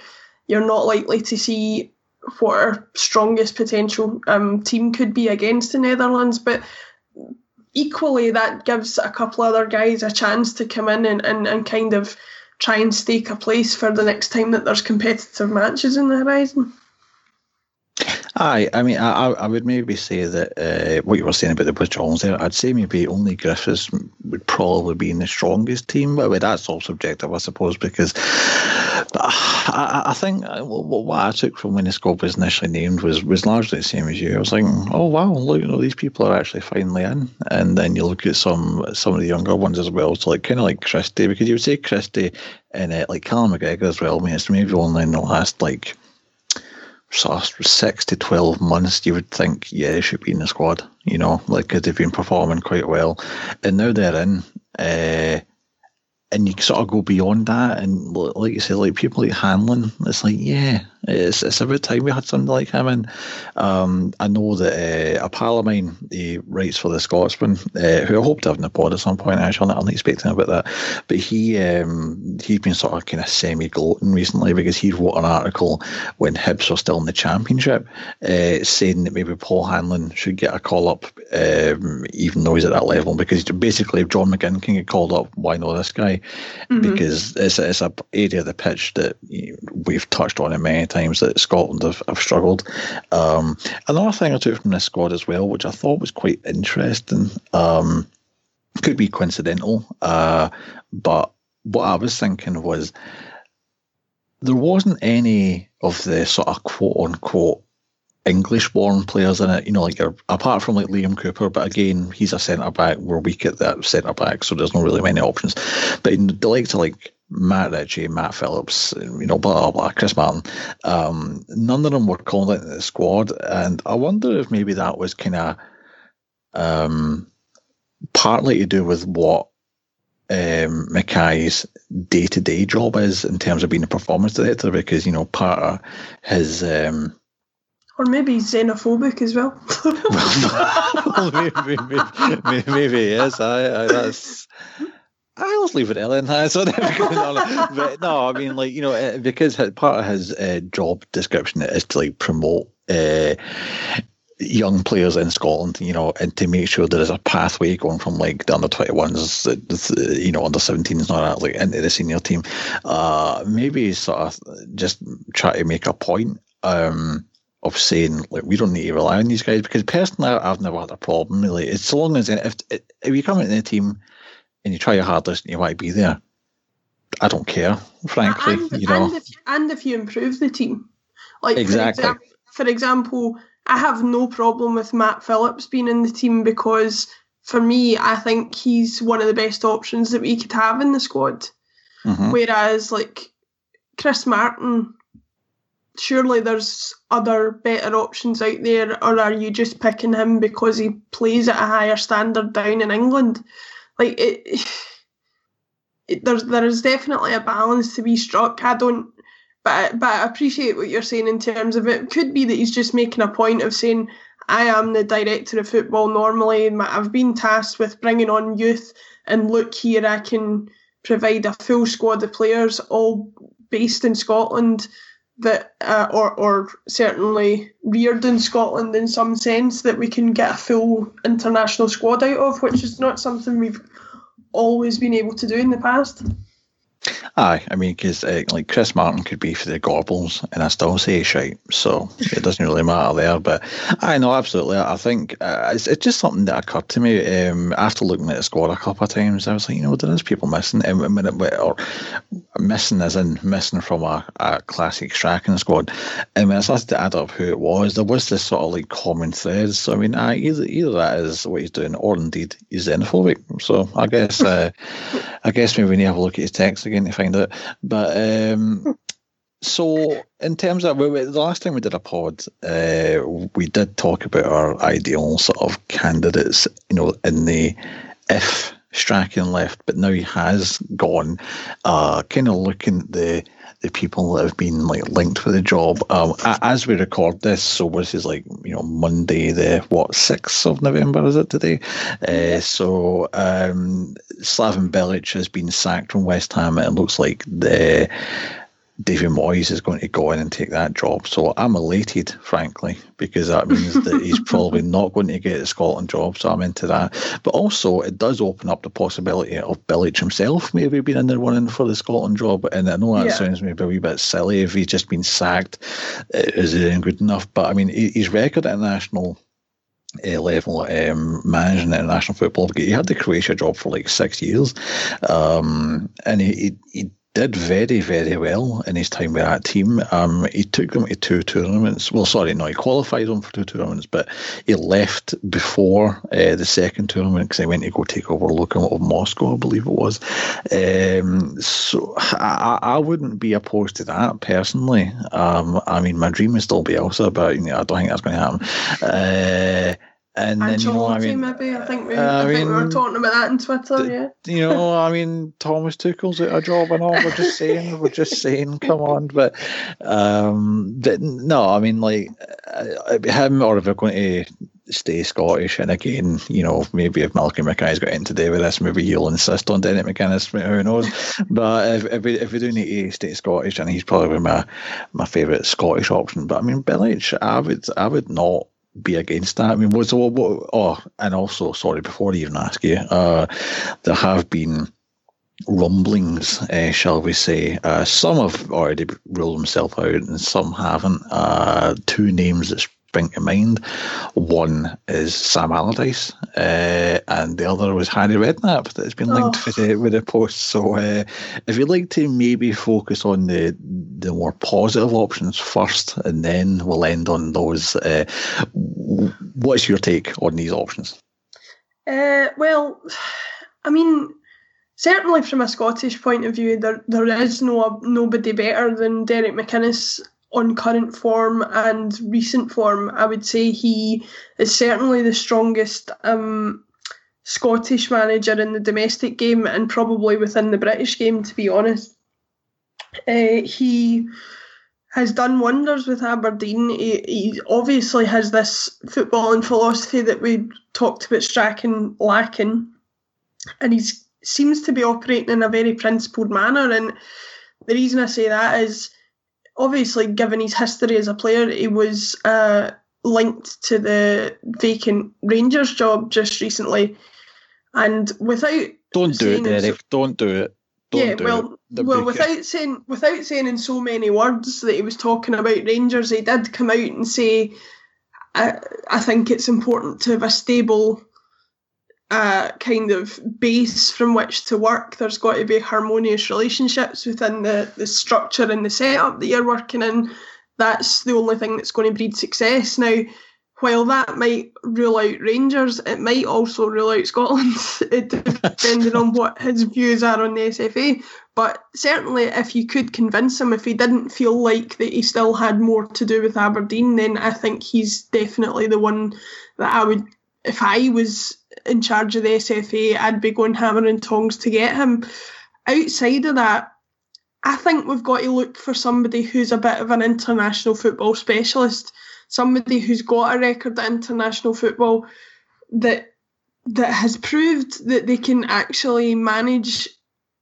you're not likely to see what our strongest potential um, team could be against the Netherlands. But equally, that gives a couple other guys a chance to come in and, and, and kind of try and stake a place for the next time that there's competitive matches in the horizon. Aye, I mean, I, I would maybe say that uh, what you were saying about the withdrawals there, I'd say maybe only Griffiths would probably be in the strongest team, but that's all subjective, I suppose, because I, I think uh, what I took from when the squad was initially named was, was largely the same as you. I was like, oh wow, look, you know, these people are actually finally in, and then you look at some some of the younger ones as well, so like kind of like Christie, because you would say Christie and uh, like Callum McGregor as well. I mean, it's maybe only in the last like sort of six to twelve months, you would think, yeah, they should be in the squad. you know, like they've been performing quite well, and now they're in. Uh, and you sort of go beyond that, and like you say, like people like Hanlon, it's like, yeah, it's, it's about time we had something like him. And um, I know that uh, a pal of mine, he writes for the Scotsman, uh, who I hope to have in the pod at some point. Actually, I'm not expecting about that, but he um, he's been sort of kind of semi gloating recently because he wrote an article when Hibs were still in the Championship, uh, saying that maybe Paul Hanlon should get a call up, um, even though he's at that level, because basically if John McGinn can get called up, why not this guy? Mm-hmm. Because it's a, it's a area of the pitch that we've touched on it many times times that Scotland have, have struggled. Um, another thing I took from this squad as well, which I thought was quite interesting, um, could be coincidental, uh, but what I was thinking was there wasn't any of the sort of quote unquote English born players in it, you know, like apart from like Liam Cooper, but again, he's a centre back. We're weak at that centre back, so there's not really many options. But in the likes of like Matt Ritchie, Matt Phillips, you know, blah blah blah, Chris Martin. Um, none of them were called into the squad, and I wonder if maybe that was kind of um, partly to do with what um, Mackay's day to day job is in terms of being a performance director, because you know part of his um, or maybe xenophobic as well. well maybe, maybe, maybe, maybe he is. I, I, that's I always leave it Ellen. But no, I mean, like you know, eh, because part of his uh, job description is to like promote uh, young players in Scotland, you know, and to make sure there is a pathway going from like the under twenty ones, you know, under seventeens that, like into the senior team. Uh, maybe sort of just try to make a point. Um, of saying like we don't need to rely on these guys because personally I've never had a problem really. It's so long as if if you come into the team and you try your hardest and you might be there. I don't care, frankly. And, you know, and if, and if you improve the team, like exactly. For, exa- for example, I have no problem with Matt Phillips being in the team because for me, I think he's one of the best options that we could have in the squad. Mm-hmm. Whereas, like Chris Martin, surely there's other better options out there, or are you just picking him because he plays at a higher standard down in England? Like it, it there's there is definitely a balance to be struck. I don't but but I appreciate what you're saying in terms of it. Could be that he's just making a point of saying, I am the director of football normally, and I've been tasked with bringing on youth, and look here, I can provide a full squad of players, all based in Scotland, that uh, or or certainly reared in Scotland in some sense that we can get a full international squad out of, which is not something we've always been able to do in the past. Aye, I mean, because uh, like Chris Martin could be for the Gorbals, and I still say shite, so it doesn't really matter there. But I know absolutely. I think uh, it's, it's just something that occurred to me um, after looking at the squad a couple of times. I was like, you know, there is people missing, and um, or missing as in missing from a, a classic Strachan squad. And when I started to add up who it was, there was this sort of like common thread. So I mean, I, either either that is what he's doing, or indeed he's xenophobic. So I guess uh, I guess maybe we need to have a look at his text again to find out. But um, so, in terms of the last time we did a pod, uh, we did talk about our ideal sort of candidates, you know, in the if Strachan left, but now he has gone. Uh, kind of looking at the the people that have been like linked with the job. Um, as we record this, so this is like you know Monday, the what sixth of November is it today? Uh, so um, Slaven Bilic has been sacked from West Ham. It looks like the David Moyes is going to go in and take that job. So I'm elated, frankly, because that means that he's probably not going to get a Scotland job. So I'm into that. But also, it does open up the possibility of Bilic himself maybe being in there running for the Scotland job. And I know that yeah. sounds maybe a wee bit silly if he's just been sacked. Is it good enough? But I mean, his record at national uh, level um, managing international football. He had the Croatia job for like six years, um, and he, he, he did very, very well in his time with that team. Um, he took them to two tournaments. Well, sorry, no, he qualified them for two tournaments, but he left before uh, the second tournament because he went to go take over Lokomotiv Moscow, I believe it was. Um, so I, I wouldn't be opposed to that personally. Um, I mean, my dream is still Bielsa, but you know, I don't think that's going to happen. Uh, and then you know, I mean, maybe I think we, uh, I, I think we were talking about that on Twitter. Yeah, you know, I mean, Thomas Tuchel's at a job and all. We're just saying, we're just saying, come on, but um, no, I mean, like uh, him or if they're going to stay Scottish, and again, you know, maybe if Malcolm Mackay's got into today with this, maybe he'll insist on Derek McInnes, who knows? but if if we, if we do need to stay Scottish, and he's probably my my favourite Scottish option. But I mean, Bilic, I would I would not be against that. I mean, was what, what oh, and also sorry, before I even ask you, uh, there have been rumblings, uh, shall we say. Uh, some have already ruled themselves out, and some haven't. Uh, two names that spring to mind. One is Sam Allardyce, uh, and the other was Harry Redknapp that's been linked oh. with, the, with the post. So, uh, if you'd like to maybe focus on the the more positive options first, and then we'll end on those. Uh, what's your take on these options? Uh, well, I mean, certainly from a Scottish point of view, there there is no nobody better than Derek McInnes on current form and recent form. I would say he is certainly the strongest um, Scottish manager in the domestic game and probably within the British game, to be honest. Uh, he has done wonders with Aberdeen. He, he, obviously has this footballing philosophy that we talked about Strachan lacking, and he seems to be operating in a very principled manner. And the reason I say that is obviously, given his history as a player, he was uh, linked to the vacant Rangers job just recently. And without don't do it, Derek. So, don't do it. Don't yeah, well, well, without saying without saying in so many words that he was talking about Rangers, he did come out and say, "I, I think it's important to have a stable uh, kind of base from which to work. There's got to be harmonious relationships within the, the structure and the setup that you're working in. That's the only thing that's going to breed success. Now, while that might rule out Rangers, it might also rule out Scotland, depending on what his views are on the SFA. But certainly, if you could convince him, if he didn't feel like that he still had more to do with Aberdeen, then I think he's definitely the one that I would, if I was in charge of the SFA, I'd be going hammer and tongs to get him. Outside of that, I think we've got to look for somebody who's a bit of an international football specialist, somebody who's got a record at international football that that has proved that they can actually manage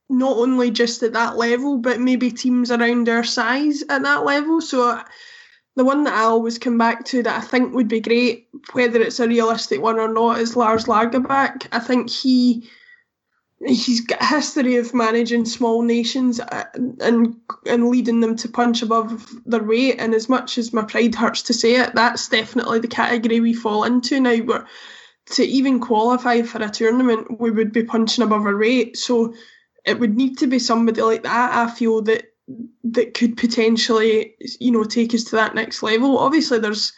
not only just at that level, but maybe teams around their size at that level. So the one that I always come back to that I think would be great, whether it's a realistic one or not, is Lars Lagerbäck. I think he he's got a history of managing small nations uh, and and leading them to punch above their weight. And as much as my pride hurts to say it, that's definitely the category we fall into now. Where to even qualify for a tournament, we would be punching above our weight. So it would need to be somebody like that. I feel that that could potentially, you know, take us to that next level. Obviously, there's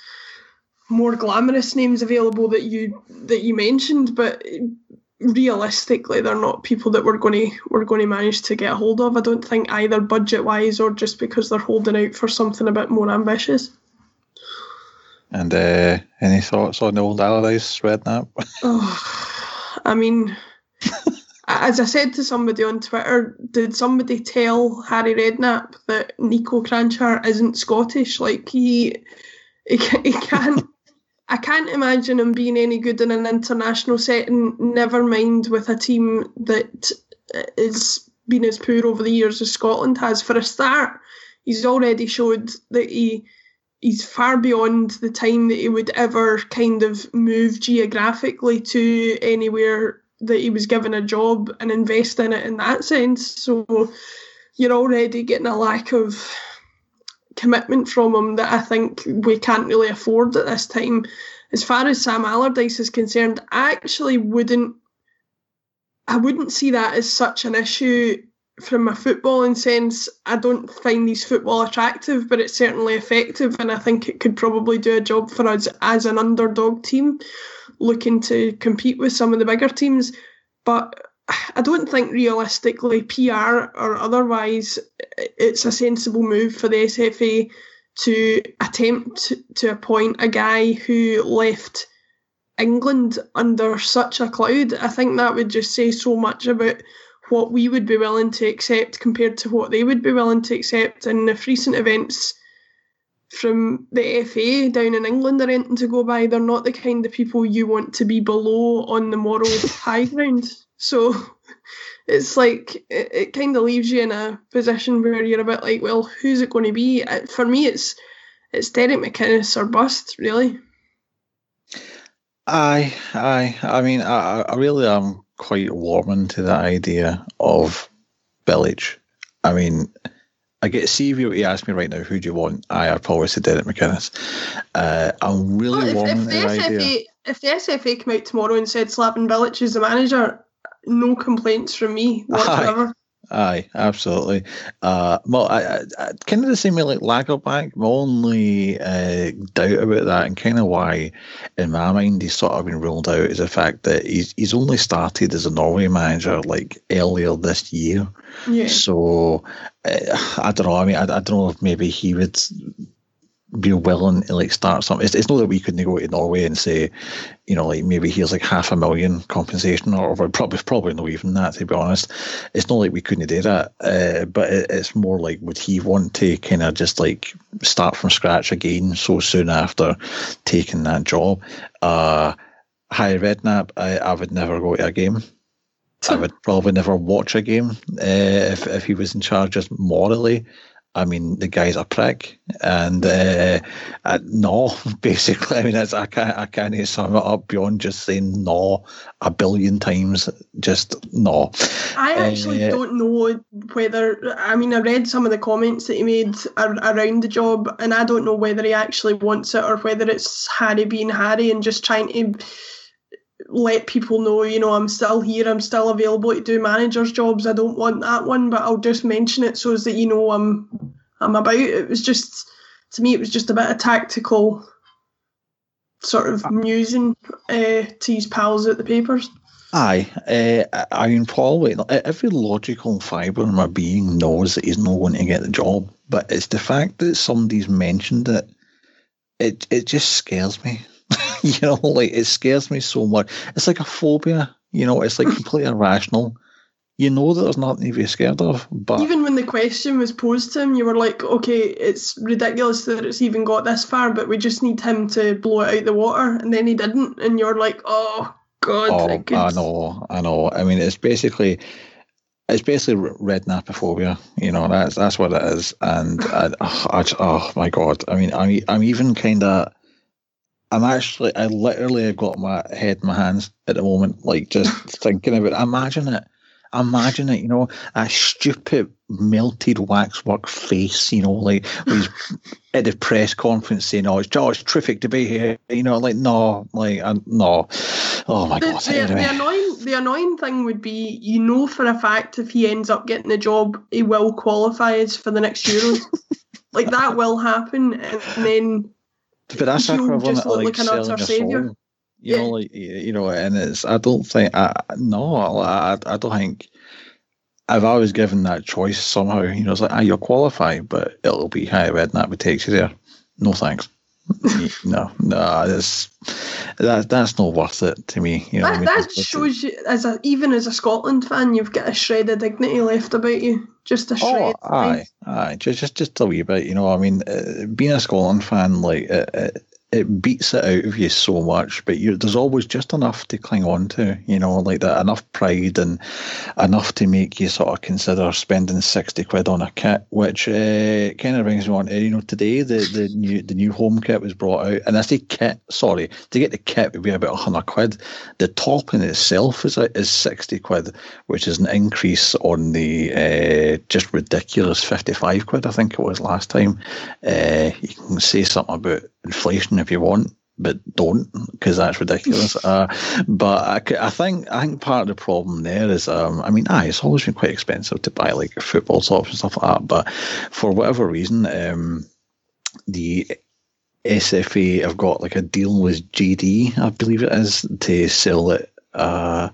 more glamorous names available that you that you mentioned, but realistically, they're not people that we're going to we're going to manage to get a hold of. I don't think either budget wise or just because they're holding out for something a bit more ambitious. And uh, any thoughts on the old Allardyce Redknapp? oh, I mean, as I said to somebody on Twitter, did somebody tell Harry Redknapp that Nico Kranjčar isn't Scottish? Like he, he, he can't. I can't imagine him being any good in an international setting. Never mind with a team that has been as poor over the years as Scotland has. For a start, he's already showed that he he's far beyond the time that he would ever kind of move geographically to anywhere that he was given a job and invest in it in that sense. So you're already getting a lack of commitment from him that I think we can't really afford at this time. As far as Sam Allardyce is concerned, I actually wouldn't I wouldn't see that as such an issue from a footballing sense. I don't find these football attractive, but it's certainly effective and I think it could probably do a job for us as an underdog team looking to compete with some of the bigger teams. But I don't think realistically, PR or otherwise, it's a sensible move for the SFA to attempt to appoint a guy who left England under such a cloud. I think that would just say so much about what we would be willing to accept compared to what they would be willing to accept. And if recent events from the FA down in England are anything to go by, they're not the kind of people you want to be below on the moral high ground. So it's like it, it kind of leaves you in a position where you're a bit like, well, who's it going to be? Uh, for me, it's it's Derek McInnes or bust, really. Aye, aye. I mean, I, I really am quite warming to the idea of Bilic. I mean, I get see if you ask me right now, who do you want? I, I'd probably say Derek McInnes. Uh, I'm really well, if, if the, SFA, idea. If the SFA came out tomorrow and said Slaven Bilic is the manager, no complaints from me whatsoever. Aye, absolutely. Uh, well, I, I, kind of the same way like Lagerbäck. My only uh, doubt about that, and kind of why, in my mind, he's sort of been ruled out, is the fact that he's he's only started as a Norway manager like earlier this year. Yeah. So uh, I don't know. I mean, I, I don't know if maybe he would be willing to like start something. It's, it's not that we couldn't go to Norway and say, you know, like maybe here's like half a million compensation or, or probably probably not even that to be honest. It's not like we couldn't do that, uh, but it, it's more like would he want to kind of just like start from scratch again so soon after taking that job? Uh, Harry Redknapp, I, I would never go to a game. I would probably never watch a game uh, if if he was in charge just morally. I mean, the guy's a prick, and uh, uh, no, basically, I mean, I can't, I can't sum it up beyond just saying no a billion times. Just no. I actually uh, don't know whether. I mean, I read some of the comments that he made around the job, and I don't know whether he actually wants it or whether it's Harry being Harry and just trying to let people know, you know, I'm still here, I'm still available to do managers' jobs. I don't want that one, but I'll just mention it so as that you know I'm I'm about. It was just to me, it was just a bit of tactical sort of musing uh, to his pals at the papers. Aye, uh, I mean, probably every logical fibre in my being knows that he's not going to get the job, but it's the fact that somebody's mentioned it. It it just scares me. you know, like it scares me so much. It's like a phobia. You know, it's like completely irrational. You know that there's nothing to be scared of, but even when the question was posed to him, you were like, "Okay, it's ridiculous that it's even got this far, but we just need him to blow it out the water." And then he didn't, and you're like, "Oh God!" Oh, I know, I know. I mean, it's basically it's basically rednapophobia. You know, that's that's what it is. And I, I, oh my god, I mean, I'm I'm even kind of I'm actually, I literally have got my head in my hands at the moment, like just thinking about it. Imagine it. Imagine it, you know, a stupid melted waxwork face, you know, like he's at the press conference saying, "Oh, it's, oh, it's terrific to be here," you know, like no, like no, oh my the, god. The, anyway. the annoying, the annoying thing would be, you know, for a fact, if he ends up getting the job, he will qualify for the next Euros. like that will happen, and then but that's equivalent to like, selling a savior. soul. You yeah. know, like you know, and it's. I don't think. I no. I I don't think. I've always given that choice somehow. You know, it's like, ah, you're qualified, but it'll be higher red, and that would take you there. No thanks. No, no, that's that that's not worth it to me. You know, that, I mean, that shows you as a even as a Scotland fan, you've got a shred of dignity left about you. Just a oh, shred. Oh, aye, aye, just just just a wee bit. You know, I mean, uh, being a Scotland fan, like it beats it out of you so much, but there's always just enough to cling on to, you know, like that enough pride and enough to make you sort of consider spending sixty quid on a kit, which uh, kind of brings me on. You know, today the, the new the new home kit was brought out, and I say kit, sorry, to get the kit would be about hundred quid. The top in itself is is sixty quid, which is an increase on the uh, just ridiculous fifty five quid I think it was last time. Uh, you can say something about inflation if you want, but don't because that's ridiculous. uh, but I, I, think I think part of the problem there is, um, I mean, aye, it's always been quite expensive to buy like football tops and stuff like that. But for whatever reason, um, the SFA have got like a deal with JD, I believe it is, to sell it uh,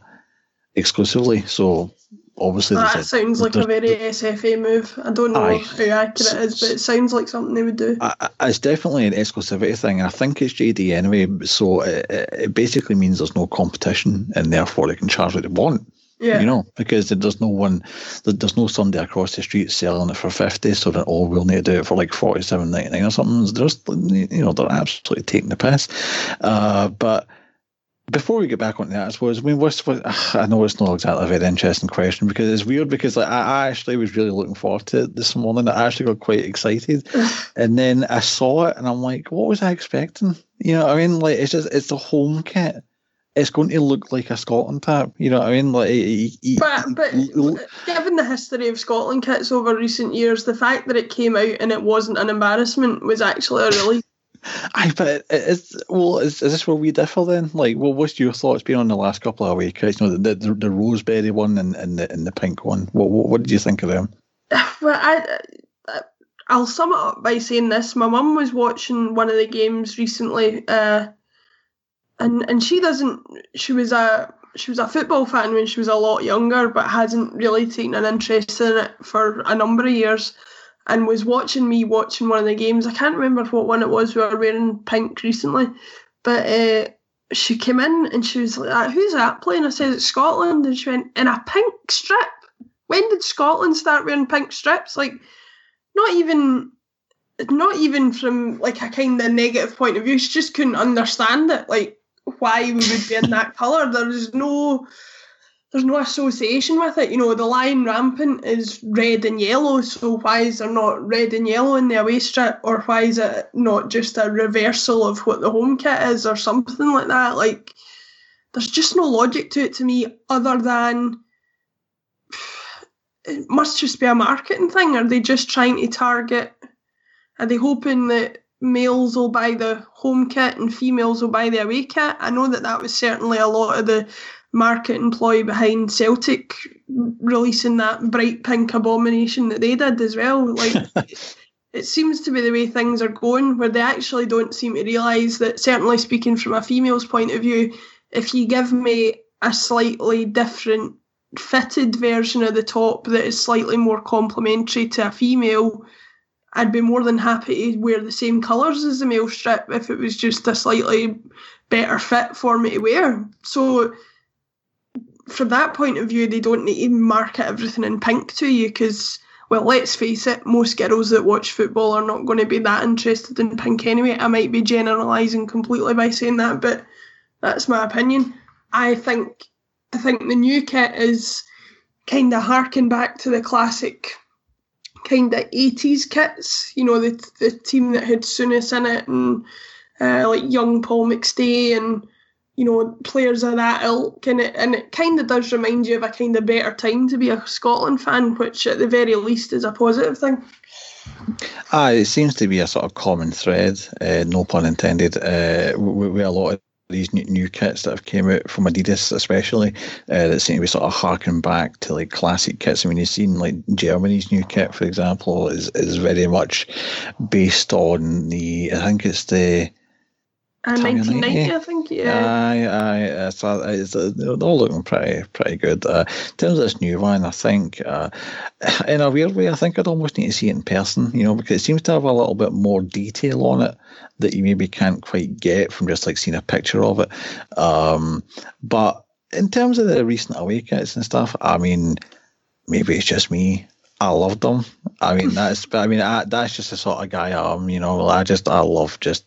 exclusively. So obviously that a, sounds like a very SFA move. I don't know aye. how accurate it is, but it sounds like something they would do. It's definitely an exclusivity thing, and I think it's JD anyway. So it, it basically means there's no competition, and therefore they can charge what they want. Yeah. You know, because there's no one, there's no somebody across the street selling it for 50, so that, oh, we'll need to do it for like forty seven ninety nine or something. There's, you know, they're absolutely taking the piss. Uh, but before we get back on that, I suppose, I mean, what's, what, I know it's not exactly a very interesting question because it's weird because like, I, I actually was really looking forward to it this morning. I actually got quite excited. and then I saw it and I'm like, what was I expecting? You know I mean? Like, it's just, it's the home kit it's going to look like a Scotland tap. You know what I mean? Like, but but given the history of Scotland kits over recent years, the fact that it came out and it wasn't an embarrassment was actually a relief. I but it's well, is, is this where we differ then? Like, well, what's your thoughts been on the last couple of weeks? You know, the the, the Rosebery one and, and the and the pink one. What, what, what did you think of them? Well, I. I'll sum it up by saying this. My mum was watching one of the games recently, uh, and and she doesn't. She was a she was a football fan when she was a lot younger, but hasn't really taken an interest in it for a number of years. And was watching me watching one of the games. I can't remember what one it was. We were wearing pink recently, but uh, she came in and she was like, ah, "Who's that playing?" I said, "It's Scotland," and she went, "In a pink strip." When did Scotland start wearing pink strips? Like, not even not even from like a kind of negative point of view. She just couldn't understand it. Like why we would be in that colour. There's no there's no association with it. You know, the Lion Rampant is red and yellow, so why is there not red and yellow in the away strip, or why is it not just a reversal of what the home kit is, or something like that? Like, there's just no logic to it to me, other than it must just be a marketing thing. Are they just trying to target? Are they hoping that males will buy the home kit and females will buy the away kit. I know that that was certainly a lot of the market employ behind Celtic releasing that bright pink abomination that they did as well. Like it seems to be the way things are going, where they actually don't seem to realise that. Certainly, speaking from a female's point of view, if you give me a slightly different fitted version of the top that is slightly more complementary to a female I'd be more than happy to wear the same colours as the male strip if it was just a slightly better fit for me to wear. So, from that point of view, they don't need to market everything in pink to you because, well, let's face it, most girls that watch football are not going to be that interested in pink anyway. I might be generalising completely by saying that, but that's my opinion. I think I think the new kit is kind of harking back to the classic kind of 80s kits, you know, the, the team that had Souness in it and uh, like young Paul McStay and, you know, players of that ilk. And it, and it kind of does remind you of a kind of better time to be a Scotland fan, which at the very least is a positive thing. Ah, it seems to be a sort of common thread, uh, no pun intended, uh, with, with a lot of these new, new kits that have came out from Adidas, especially uh, that seem to be sort of harking back to like classic kits. I mean, you've seen like Germany's new kit, for example, is is very much based on the I think it's the uh, 1990, I think, yeah. Aye, aye. It's, it's, they're all looking pretty pretty good. Uh, in terms of this new one, I think, uh, in a weird way, I think I'd almost need to see it in person, you know, because it seems to have a little bit more detail on it that you maybe can't quite get from just like seeing a picture of it. Um, but in terms of the recent away kits and stuff, I mean, maybe it's just me. I love them. I mean, that's, but I mean, I, that's just the sort of guy I am, you know. I just, I love just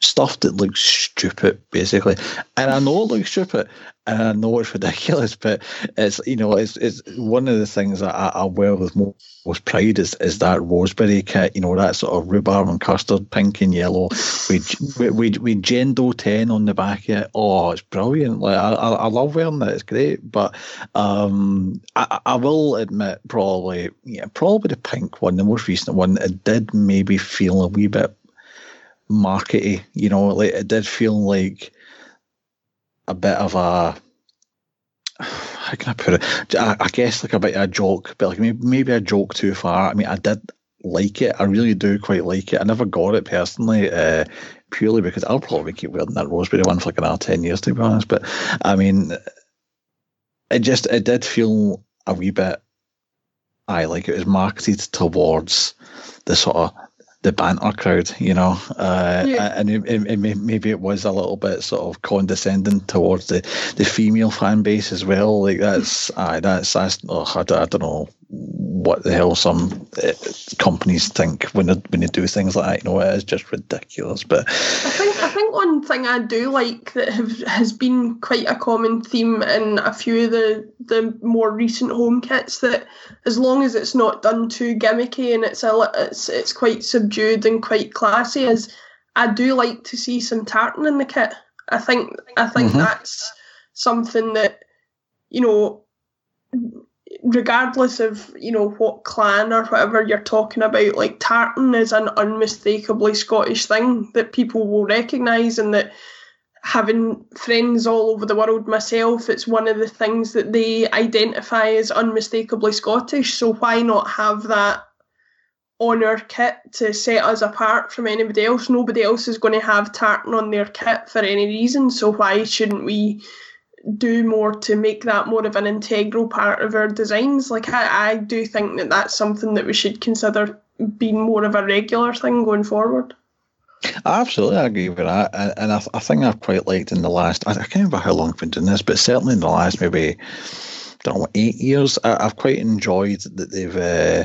stuff that looks stupid, basically. And I know it looks stupid, and I know it's ridiculous, but it's you know it's it's one of the things that I, I wear with most, pride is is that Rosebery kit. You know that sort of rhubarb and custard, pink and yellow, with with with Gendo ten on the back of it. Oh, it's brilliant! Like I I love wearing that. It's great, but um, I I will admit probably yeah probably the pink one, the most recent one, it did maybe feel a wee bit markety. You know, like it did feel like a bit of a how can I put it? I, I guess like a bit of a joke, but like maybe, maybe a joke too far. I mean, I did like it. I really do quite like it. I never got it personally, uh, purely because I'll probably keep wearing that Rosebery one for like another ten years, to be honest. But I mean, it just it did feel a wee bit. I like it was marketed towards the sort of the banter crowd, you know, uh, yeah. and it, it, it, maybe it was a little bit sort of condescending towards the, the female fan base as well. Like that's, aye, that's that's. Oh, I, I don't know what the hell some uh, companies think when they, when they do things like that. You know, it is just ridiculous. But I think I think one thing I do like that have, has been quite a common theme in a few of the the more recent home kits that as long as it's not done too gimmicky and it's a it's it's quite subdued and quite classy, is I do like to see some tartan in the kit. I think I think mm-hmm. that's something that you know regardless of you know what clan or whatever you're talking about like tartan is an unmistakably scottish thing that people will recognize and that having friends all over the world myself it's one of the things that they identify as unmistakably scottish. So why not have that on our kit to set us apart from anybody else? Nobody else is going to have tartan on their kit for any reason so why shouldn't we do more to make that more of an integral part of our designs. Like I, I do think that that's something that we should consider being more of a regular thing going forward. Absolutely, I agree with that, and, I, I, think I've quite liked in the last. I, I can't remember how long I've been doing this, but certainly in the last maybe, I don't know, eight years, I, have quite enjoyed that they've. Uh,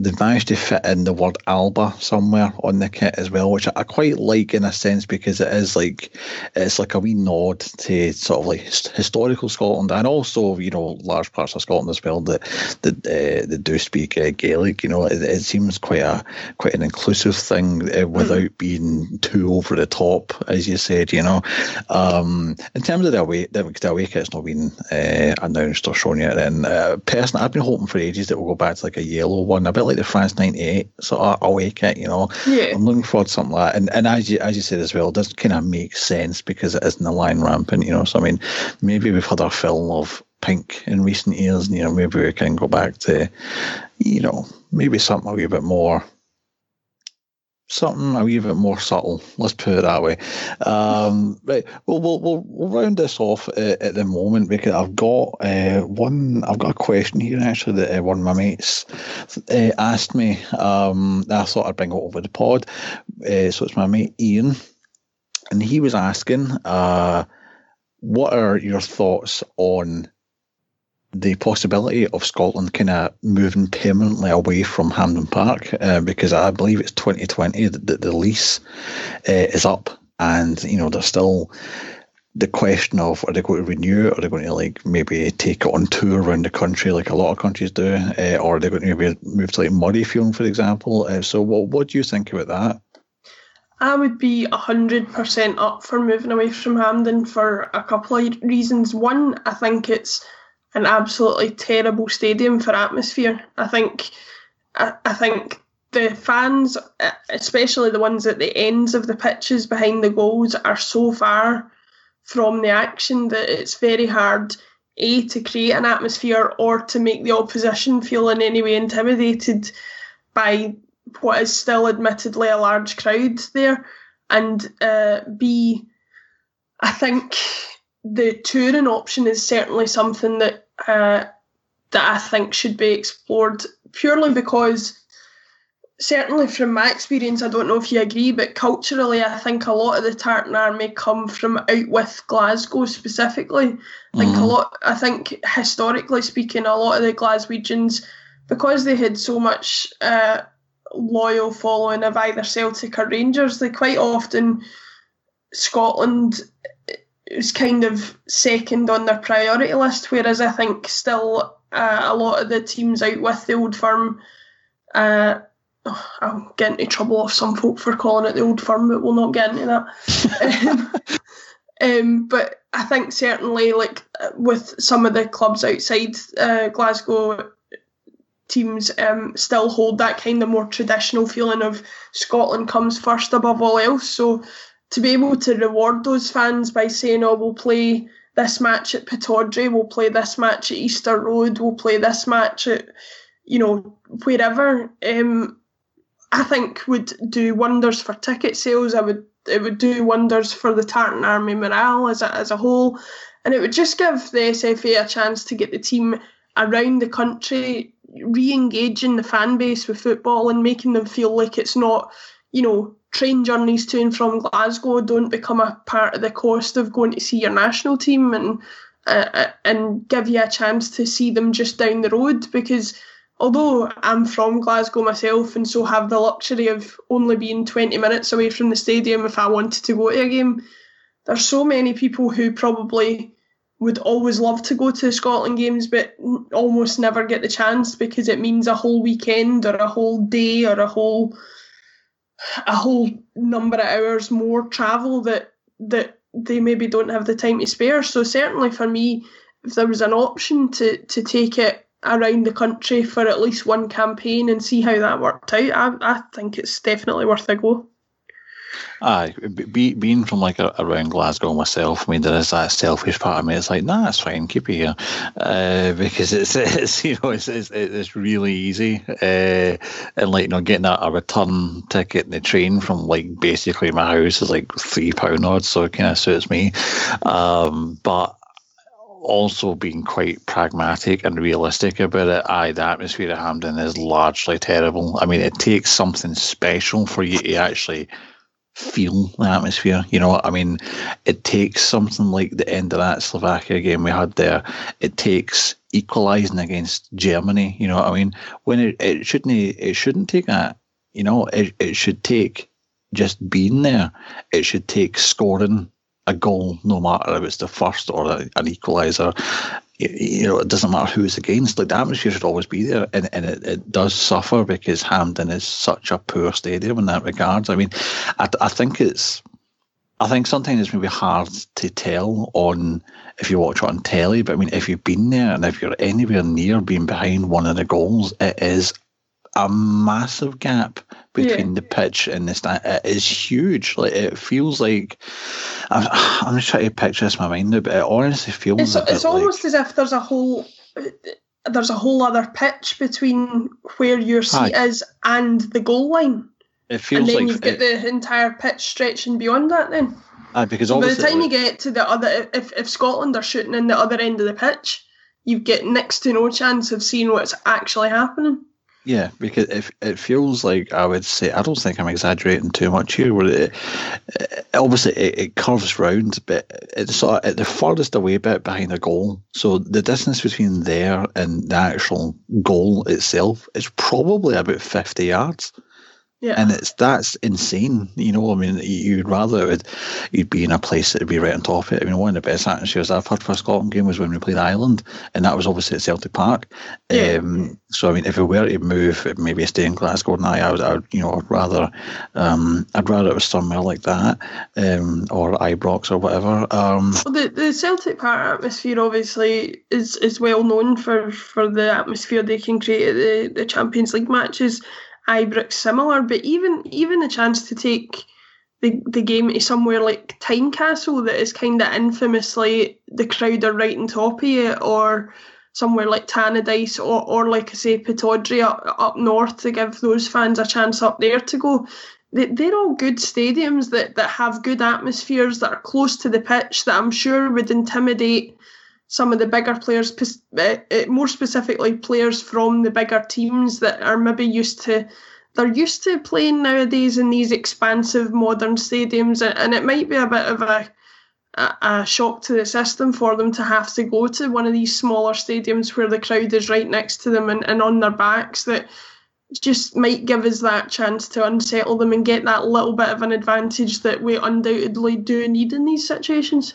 they've managed to fit in the word Alba somewhere on the kit as well, which I quite like in a sense because it is like it's like a wee nod to sort of like historical Scotland and also you know large parts of Scotland as well that that uh, that do speak uh, Gaelic. You know, it, it, seems quite a quite an inclusive thing uh, without mm. being too over the top, as you said. You know, um, in terms of the away the, the away kit's not been uh, announced or shown yet. And uh, personally, I've been hoping for ages that we'll go back to like a yellow one, a bit like the France '98 sort of away kit. You know, yeah. I'm looking forward to something like that. And and as you as you said as well, it does kind of make sense because it isn't a Lion Rampant. You know, so I mean, maybe we've had our fill of pink in recent years, and you know, maybe we can go back to, you know, maybe something a wee bit more something a wee bit more subtle. Let's put it that way. Um, right, well, we'll, we'll, we'll round this off uh, at the moment because I've got uh, one. I've got a question here actually that uh, one of my mates uh, asked me. Um, I thought I'd bring it over the pod. Uh, so it's my mate Ian, and he was asking, uh, "What are your thoughts on?" The possibility of Scotland kind of moving permanently away from Hampden Park uh, because I believe it's 2020 that the, the lease uh, is up, and you know there's still the question of are they going to renew it? Are they going to like maybe take it on tour around the country like a lot of countries do, uh, or are they going to maybe move to like Murrayfield, for example? Uh, so what what do you think about that? I would be 100% up for moving away from Hampden for a couple of reasons. One, I think it's an absolutely terrible stadium for atmosphere. I think I, I think the fans, especially the ones at the ends of the pitches behind the goals, are so far from the action that it's very hard a to create an atmosphere or to make the opposition feel in any way intimidated by what is still admittedly a large crowd there, and uh, b I think the touring option is certainly something that uh, that I think should be explored purely because certainly from my experience, I don't know if you agree, but culturally, I think a lot of the Tartan Army come from out with Glasgow specifically. I think mm-hmm. a lot. I think historically speaking, a lot of the Glaswegians, because they had so much uh, loyal following of either Celtic or Rangers, they quite often Scotland was kind of second on their priority list, whereas I think still uh, a lot of the teams out with the old firm. Uh, oh, I'll get into trouble off some folk for calling it the old firm, but we'll not get into that. um, um, but I think certainly, like with some of the clubs outside uh, Glasgow, teams um, still hold that kind of more traditional feeling of Scotland comes first above all else. So to be able to reward those fans by saying, "Oh, we'll play this match at Pittodrie, we'll play this match at Easter Road, we'll play this match at, you know, wherever," um, I think would do wonders for ticket sales. I would it would do wonders for the Tartan Army morale as a, as a whole, and it would just give the SFA a chance to get the team around the country, re-engaging the fan base with football and making them feel like it's not, you know, train journeys to and from Glasgow don't become a part of the cost of going to see your national team and uh, uh and give you a chance to see them just down the road because although I'm from Glasgow myself and so have the luxury of only being 20 minutes away from the stadium if I wanted to go to a game, there's so many people who probably would always love to go to Scotland games but almost never get the chance because it means a whole weekend or a whole day or a whole a whole number of hours more travel that that they maybe don't have the time to spare. So certainly for me, if there was an option to to take it around the country for at least one campaign and see how that worked out, I, I think it's definitely worth a go. Aye, be, being from like a, around Glasgow myself, I mean, there is that selfish part of me. It's like, nah, it's fine, keep it here, uh, because it's, it's you know it's it's, it's really easy, uh, and like you know getting a, a return ticket in the train from like basically my house is like three pound odd, so it kind of suits me, um, but also being quite pragmatic and realistic about it. Aye, the atmosphere at Hampden is largely terrible. I mean, it takes something special for you to actually feel the atmosphere. You know, I mean, it takes something like the end of that Slovakia game we had there. It takes equalising against Germany. You know, I mean, when it, it shouldn't it shouldn't take that. You know, it it should take just being there. It should take scoring a goal, no matter if it's the first or an equaliser you know, it doesn't matter who's against. Like the atmosphere should always be there, and, and it, it does suffer because Hampden is such a poor stadium in that regard. I mean, I, I think it's, I think sometimes it's maybe hard to tell on if you watch it on telly, but I mean, if you've been there and if you're anywhere near being behind one of the goals, it is a massive gap between yeah. the pitch and the stand. It is huge. Like it feels like I'm, I'm just trying to picture this in my mind now, but it honestly feels. It's, it's almost like, as if there's a whole there's a whole other pitch between where your seat aye. is and the goal line. It feels and then like you've got the entire pitch stretching beyond that. Then, aye, because by the time you get to the other, if if Scotland are shooting in the other end of the pitch, you get next to no chance of seeing what's actually happening. Yeah, because it, it feels like I would say I don't think I'm exaggerating too much here. Where it, it obviously it, it, curves round, but it's sort of at the furthest away bit behind the goal. So the distance between there and the actual goal itself is probably about fifty yards. Yeah. And it's that's insane. You know, I mean, you'd rather it, you'd be in a place that would be right on top of it. I mean, one of the best atmospheres I've heard for a Scotland game was when we played Ireland, and that was obviously at Celtic Park. Yeah. Um, so I mean, if we were to move, maybe stay in Glasgow, and I, I would, I would, you know, I'd rather, um, I'd rather it was somewhere like that, um, or Ibrox or whatever. Um, well, the the Celtic Park atmosphere obviously is is well known for for the atmosphere they can create at the the Champions League matches. Ibrox similar, but even even the chance to take the, the game to somewhere like Tynecastle that is kind of infamously the crowd are right on top of you, or somewhere like Tannadice, or, or like I say, Pittodrie up, up north to give those fans a chance up there to go. They, they're all good stadiums that, that have good atmospheres that are close to the pitch that I'm sure would intimidate some of the bigger players, uh, uh, more specifically players from the bigger teams that are maybe used to they're used to playing nowadays in these expansive modern stadiums, and it might be a bit of a a shock to the system for them to have to go to one of these smaller stadiums where the crowd is right next to them and, and on their backs that just might give us that chance to unsettle them and get that little bit of an advantage that we undoubtedly do need in these situations.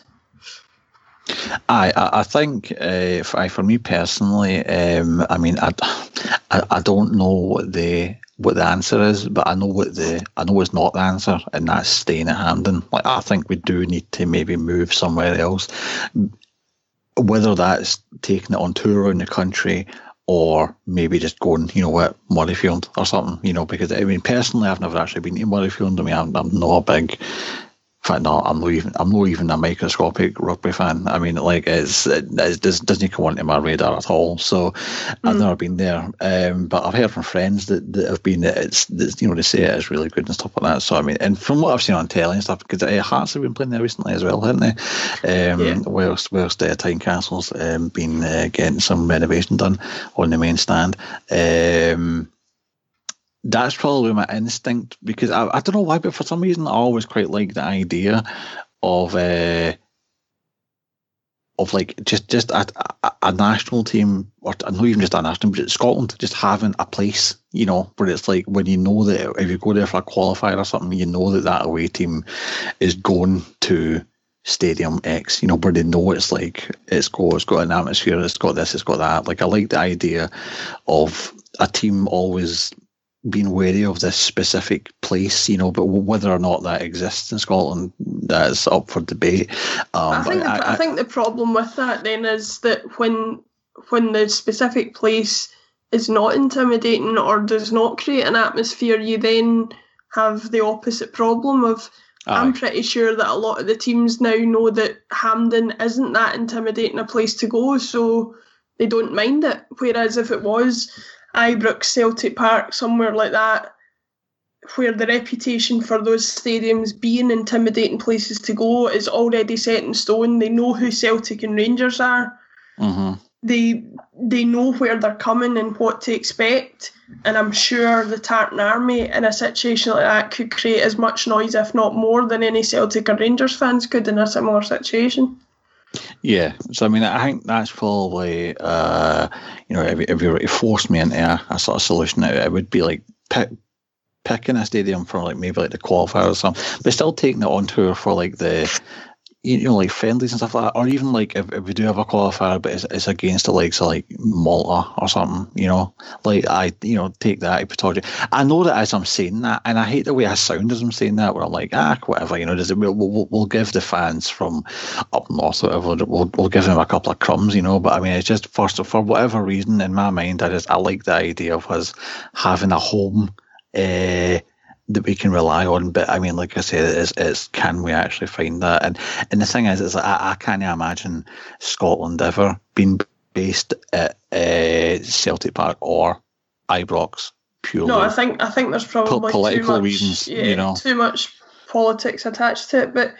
I I think uh, for, for me personally, um, I mean I, I, I don't know what the what the answer is, but I know what the I know it's not the answer, and that's staying at Hampden. Like I think we do need to maybe move somewhere else, whether that's taking it on tour around the country or maybe just going, you know what, Murrayfield or something, you know, because I mean personally I've never actually been to Murrayfield. I mean I'm, I'm not a big fact, no, I'm not even I'm not even a microscopic rugby fan. I mean, like it's it, it doesn't come onto my radar at all. So mm. I've never been there, um, but I've heard from friends that, that have been. It's, it's you know they say it is really good and stuff like that. So I mean, and from what I've seen on telly and stuff, because uh, Hearts have been playing there recently as well, haven't they? Um, yeah. Whilst whilst uh, Tynecastle's um, been uh, getting some renovation done on the main stand. Um, that's probably my instinct because I, I don't know why, but for some reason I always quite like the idea of uh, of like just just a, a, national team or not even just a national, but Scotland just having a place, you know, where it's like when you know that if you go there for a qualifier or something, you know that that away team is going to Stadium X, you know, where they know it's like it's got it's got an atmosphere, it's got this, it's got that. Like I like the idea of a team always being wary of this specific place, you know, but whether or not that exists in Scotland, that's up for debate. Um, I, think the, I, I, think the problem with that then is that when when the specific place is not intimidating or does not create an atmosphere, you then have the opposite problem of. Aye. I'm pretty sure that a lot of the teams now know that Hampden isn't that intimidating a place to go, so they don't mind it. Whereas if it was Ibrox, Celtic Park, somewhere like that, where the reputation for those stadiums being intimidating places to go is already set in stone. They know who Celtic and Rangers are. Mm-hmm. They they know where they're coming and what to expect. And I'm sure the Tartan Army in a situation like that could create as much noise, if not more, than any Celtic or Rangers fans could in a similar situation. Yeah, so I mean, I think that's probably, uh, you know, if, if you were to force me into a, a sort of solution, it, it would be like pick, picking a stadium for like maybe like the qualifier or something, but still taking it on tour for like the you know, like friendlies and stuff like that, or even like if, if we do have a qualifier, but it's, it's against the likes of like Malta or something, you know, like I, you know, take that. I know that as I'm saying that, and I hate the way I sound as I'm saying that, where I'm like, ah, whatever, you know, does it, we'll, we'll, we'll give the fans from up north, whatever, we'll, we'll give them a couple of crumbs, you know, but I mean, it's just first for whatever reason in my mind, I just, I like the idea of us having a home, uh, that we can rely on. But I mean, like I said, is is can we actually find that? And and the thing is, is I, I can't imagine Scotland ever being based at uh, Celtic Park or Ibrox purely. No, I think I think there's probably political much, reasons. Yeah, you know, too much politics attached to it, but.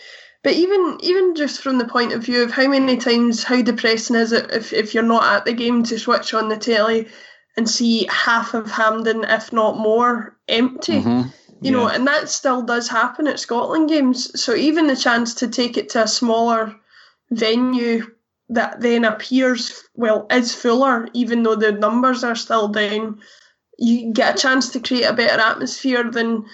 But even even just from the point of view of how many times, how depressing is it if, if you're not at the game to switch on the telly and see half of Hampden, if not more, empty. Mm-hmm you yeah. know, and that still does happen at Scotland games. So even the chance to take it to a smaller venue that then appears well is fuller, even though the numbers are still down, you get a chance to create a better atmosphere than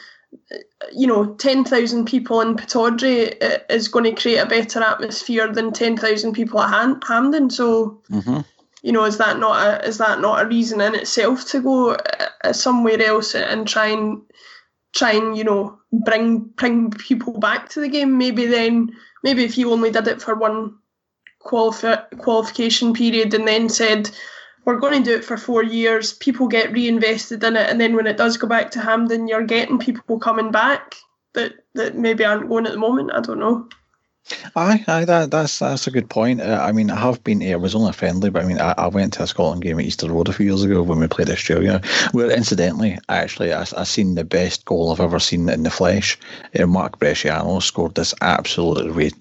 you know, 10,000 people in Pittodrie uh, is going to create a better atmosphere than 10,000 people at Ham- Hampden. So, mm-hmm. you know, is that not a is that not a reason in itself to go uh, somewhere else and try and try and you know bring bring people back to the game. Maybe then maybe if you only did it for one qualifi- qualification period and then said we're going to do it for four years, people get reinvested in it, and then when it does go back to Hampden, you're getting people coming back that that maybe aren't going at the moment. I don't know. Aye, aye, that, that's that's a good point. Uh, I mean, I have been here. It was only a friendly, but I mean, I, I, went to a Scotland game at Easter Road a few years ago when we played Australia. Where, incidentally, actually, I, I seen the best goal I've ever seen in the flesh. Uh, Mark Bresciano scored this absolutely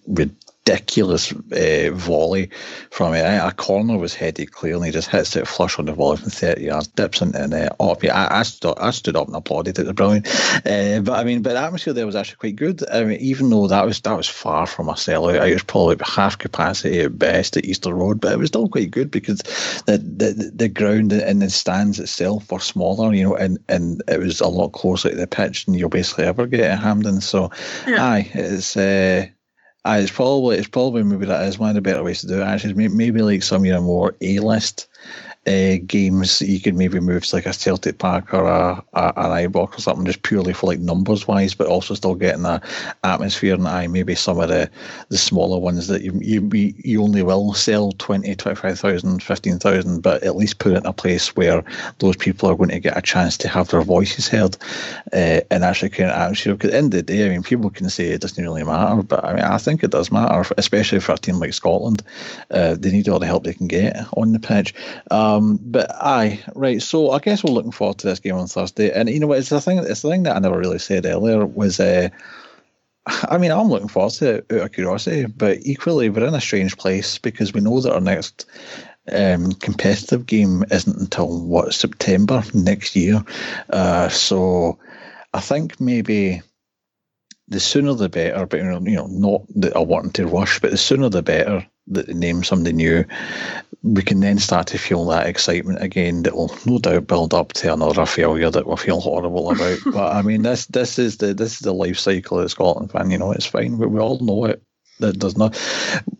ridiculous uh, volley from it. A corner was headed clear and he just hits it flush on the volley from 30 yards, dips into the net. Oh, yeah, I, I, stood, I stood up and applauded. It was brilliant. Uh, but I mean, but the atmosphere there was actually quite good. I mean, even though that was that was far from a sellout, it was probably half capacity at best at Easter Road, but it was still quite good because the the, the ground and the stands itself were smaller, you know, and, and it was a lot closer to the pitch than you'll basically ever get at Hampden. So, yeah. aye, it's. Uh, uh, it's probably it's probably maybe that is one of the better ways to do it. Actually, maybe like some you know more A list uh, games you could maybe move to like a Celtic Park or a, a an Ibrox or something, just purely for like numbers wise, but also still getting that atmosphere. And I maybe some of the, the smaller ones that you you you only will sell 20, 25,000, 15,000, but at least put it in a place where those people are going to get a chance to have their voices heard uh, and actually create an atmosphere. Because at the end of the day, I mean, people can say it doesn't really matter, but I mean, I think it does matter, especially for a team like Scotland. Uh, they need all the help they can get on the pitch. Um, but aye, right. So I guess we're looking forward to this game on Thursday. And you know what? It's the thing. It's the thing that I never really said earlier was. Uh, I mean, I'm looking forward to it out of curiosity, but equally, we're in a strange place because we know that our next um, competitive game isn't until what September next year. Uh, so I think maybe the sooner the better. But you know, not that I want to rush, but the sooner the better that they name somebody new. We can then start to feel that excitement again. That will no doubt build up to another failure that we'll feel horrible about. but I mean, this this is the this is the life cycle of the Scotland fan. You know, it's fine. We, we all know it. That does not.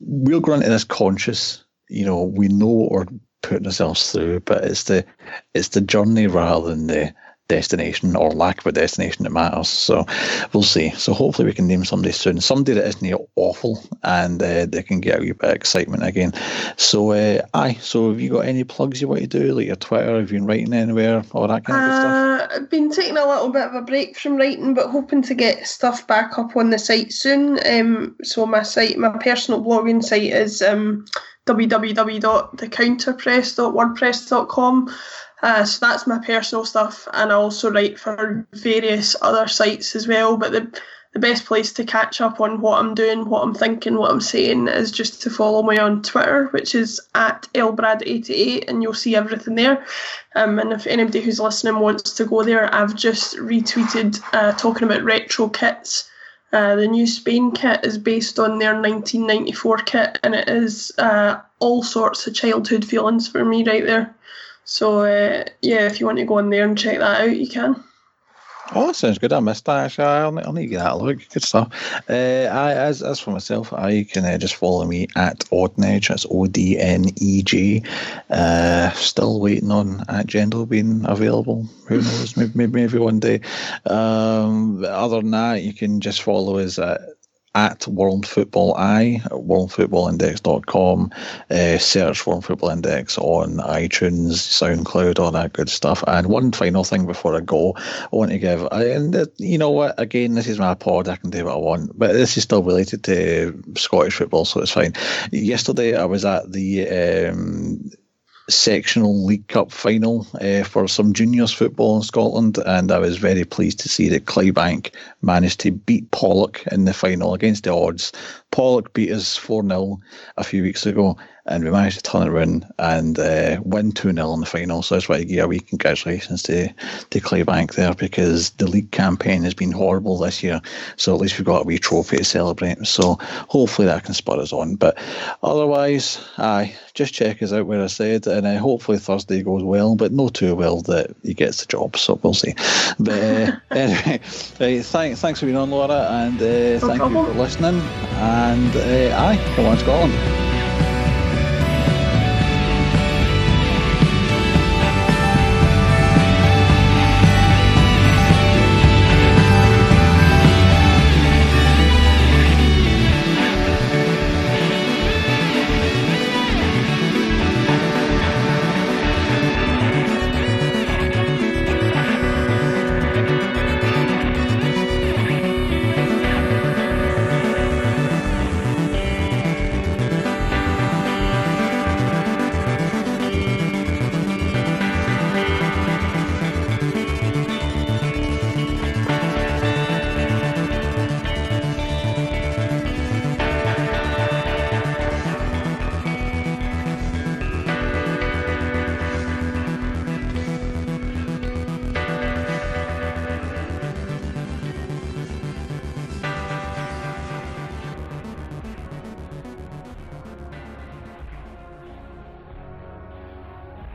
We're go into this conscious. You know, we know what we're putting ourselves through, but it's the it's the journey rather than the destination or lack of a destination that matters. So we'll see. So hopefully we can name somebody soon, somebody that isn't awful, and uh, they can get a wee bit of excitement again. So uh, aye. So have you got any plugs you want to do, like your Twitter? Have you been writing anywhere, all that kind of stuff? Uh, I've been taking a little bit of a break from writing, but hoping to get stuff back up on the site soon. Um, so my site, my personal blogging site is um, www.thecounterpress.wordpress.com. Uh, so that's my personal stuff, and I also write for various other sites as well. But the the best place to catch up on what I'm doing, what I'm thinking, what I'm saying is just to follow me on Twitter, which is at elbrad88, and you'll see everything there. Um, and if anybody who's listening wants to go there, I've just retweeted uh, talking about retro kits. Uh, the new Spain kit is based on their 1994 kit, and it is uh, all sorts of childhood feelings for me right there. So uh, yeah, if you want to go in there and check that out, you can. Oh, that sounds good. I missed that. Actually, I'll, I'll need to get that look. Good stuff. Uh, I, as as for myself, I can uh, just follow me at Odneg. That's O D N E G. Uh, still waiting on at being available. Who knows? maybe, maybe maybe one day. Um, other than that, you can just follow us at at World Football Eye, worldfootballindex.com. Uh, search World Football Index on iTunes, SoundCloud, all that good stuff. And one final thing before I go, I want to give, and uh, you know what, again, this is my pod, I can do what I want, but this is still related to Scottish football, so it's fine. Yesterday, I was at the um, sectional League Cup final uh, for some juniors football in Scotland, and I was very pleased to see that Clydebank managed to beat Pollok in the final against the odds. Pollok beat us 4 0 a few weeks ago, and we managed to turn it around and uh, win 2 0 in the final. So that's why I give a wee congratulations to, to Clydebank there because the league campaign has been horrible this year. So at least we've got a wee trophy to celebrate. So hopefully that can spur us on. But otherwise, aye, just check us out where I said, and uh, hopefully Thursday goes well, but not too well that he gets the job. So we'll see. But uh, anyway, uh, thank, thanks for being on, Laura, and uh, no thank problem. you for listening. And uh, aye, come on, Scotland.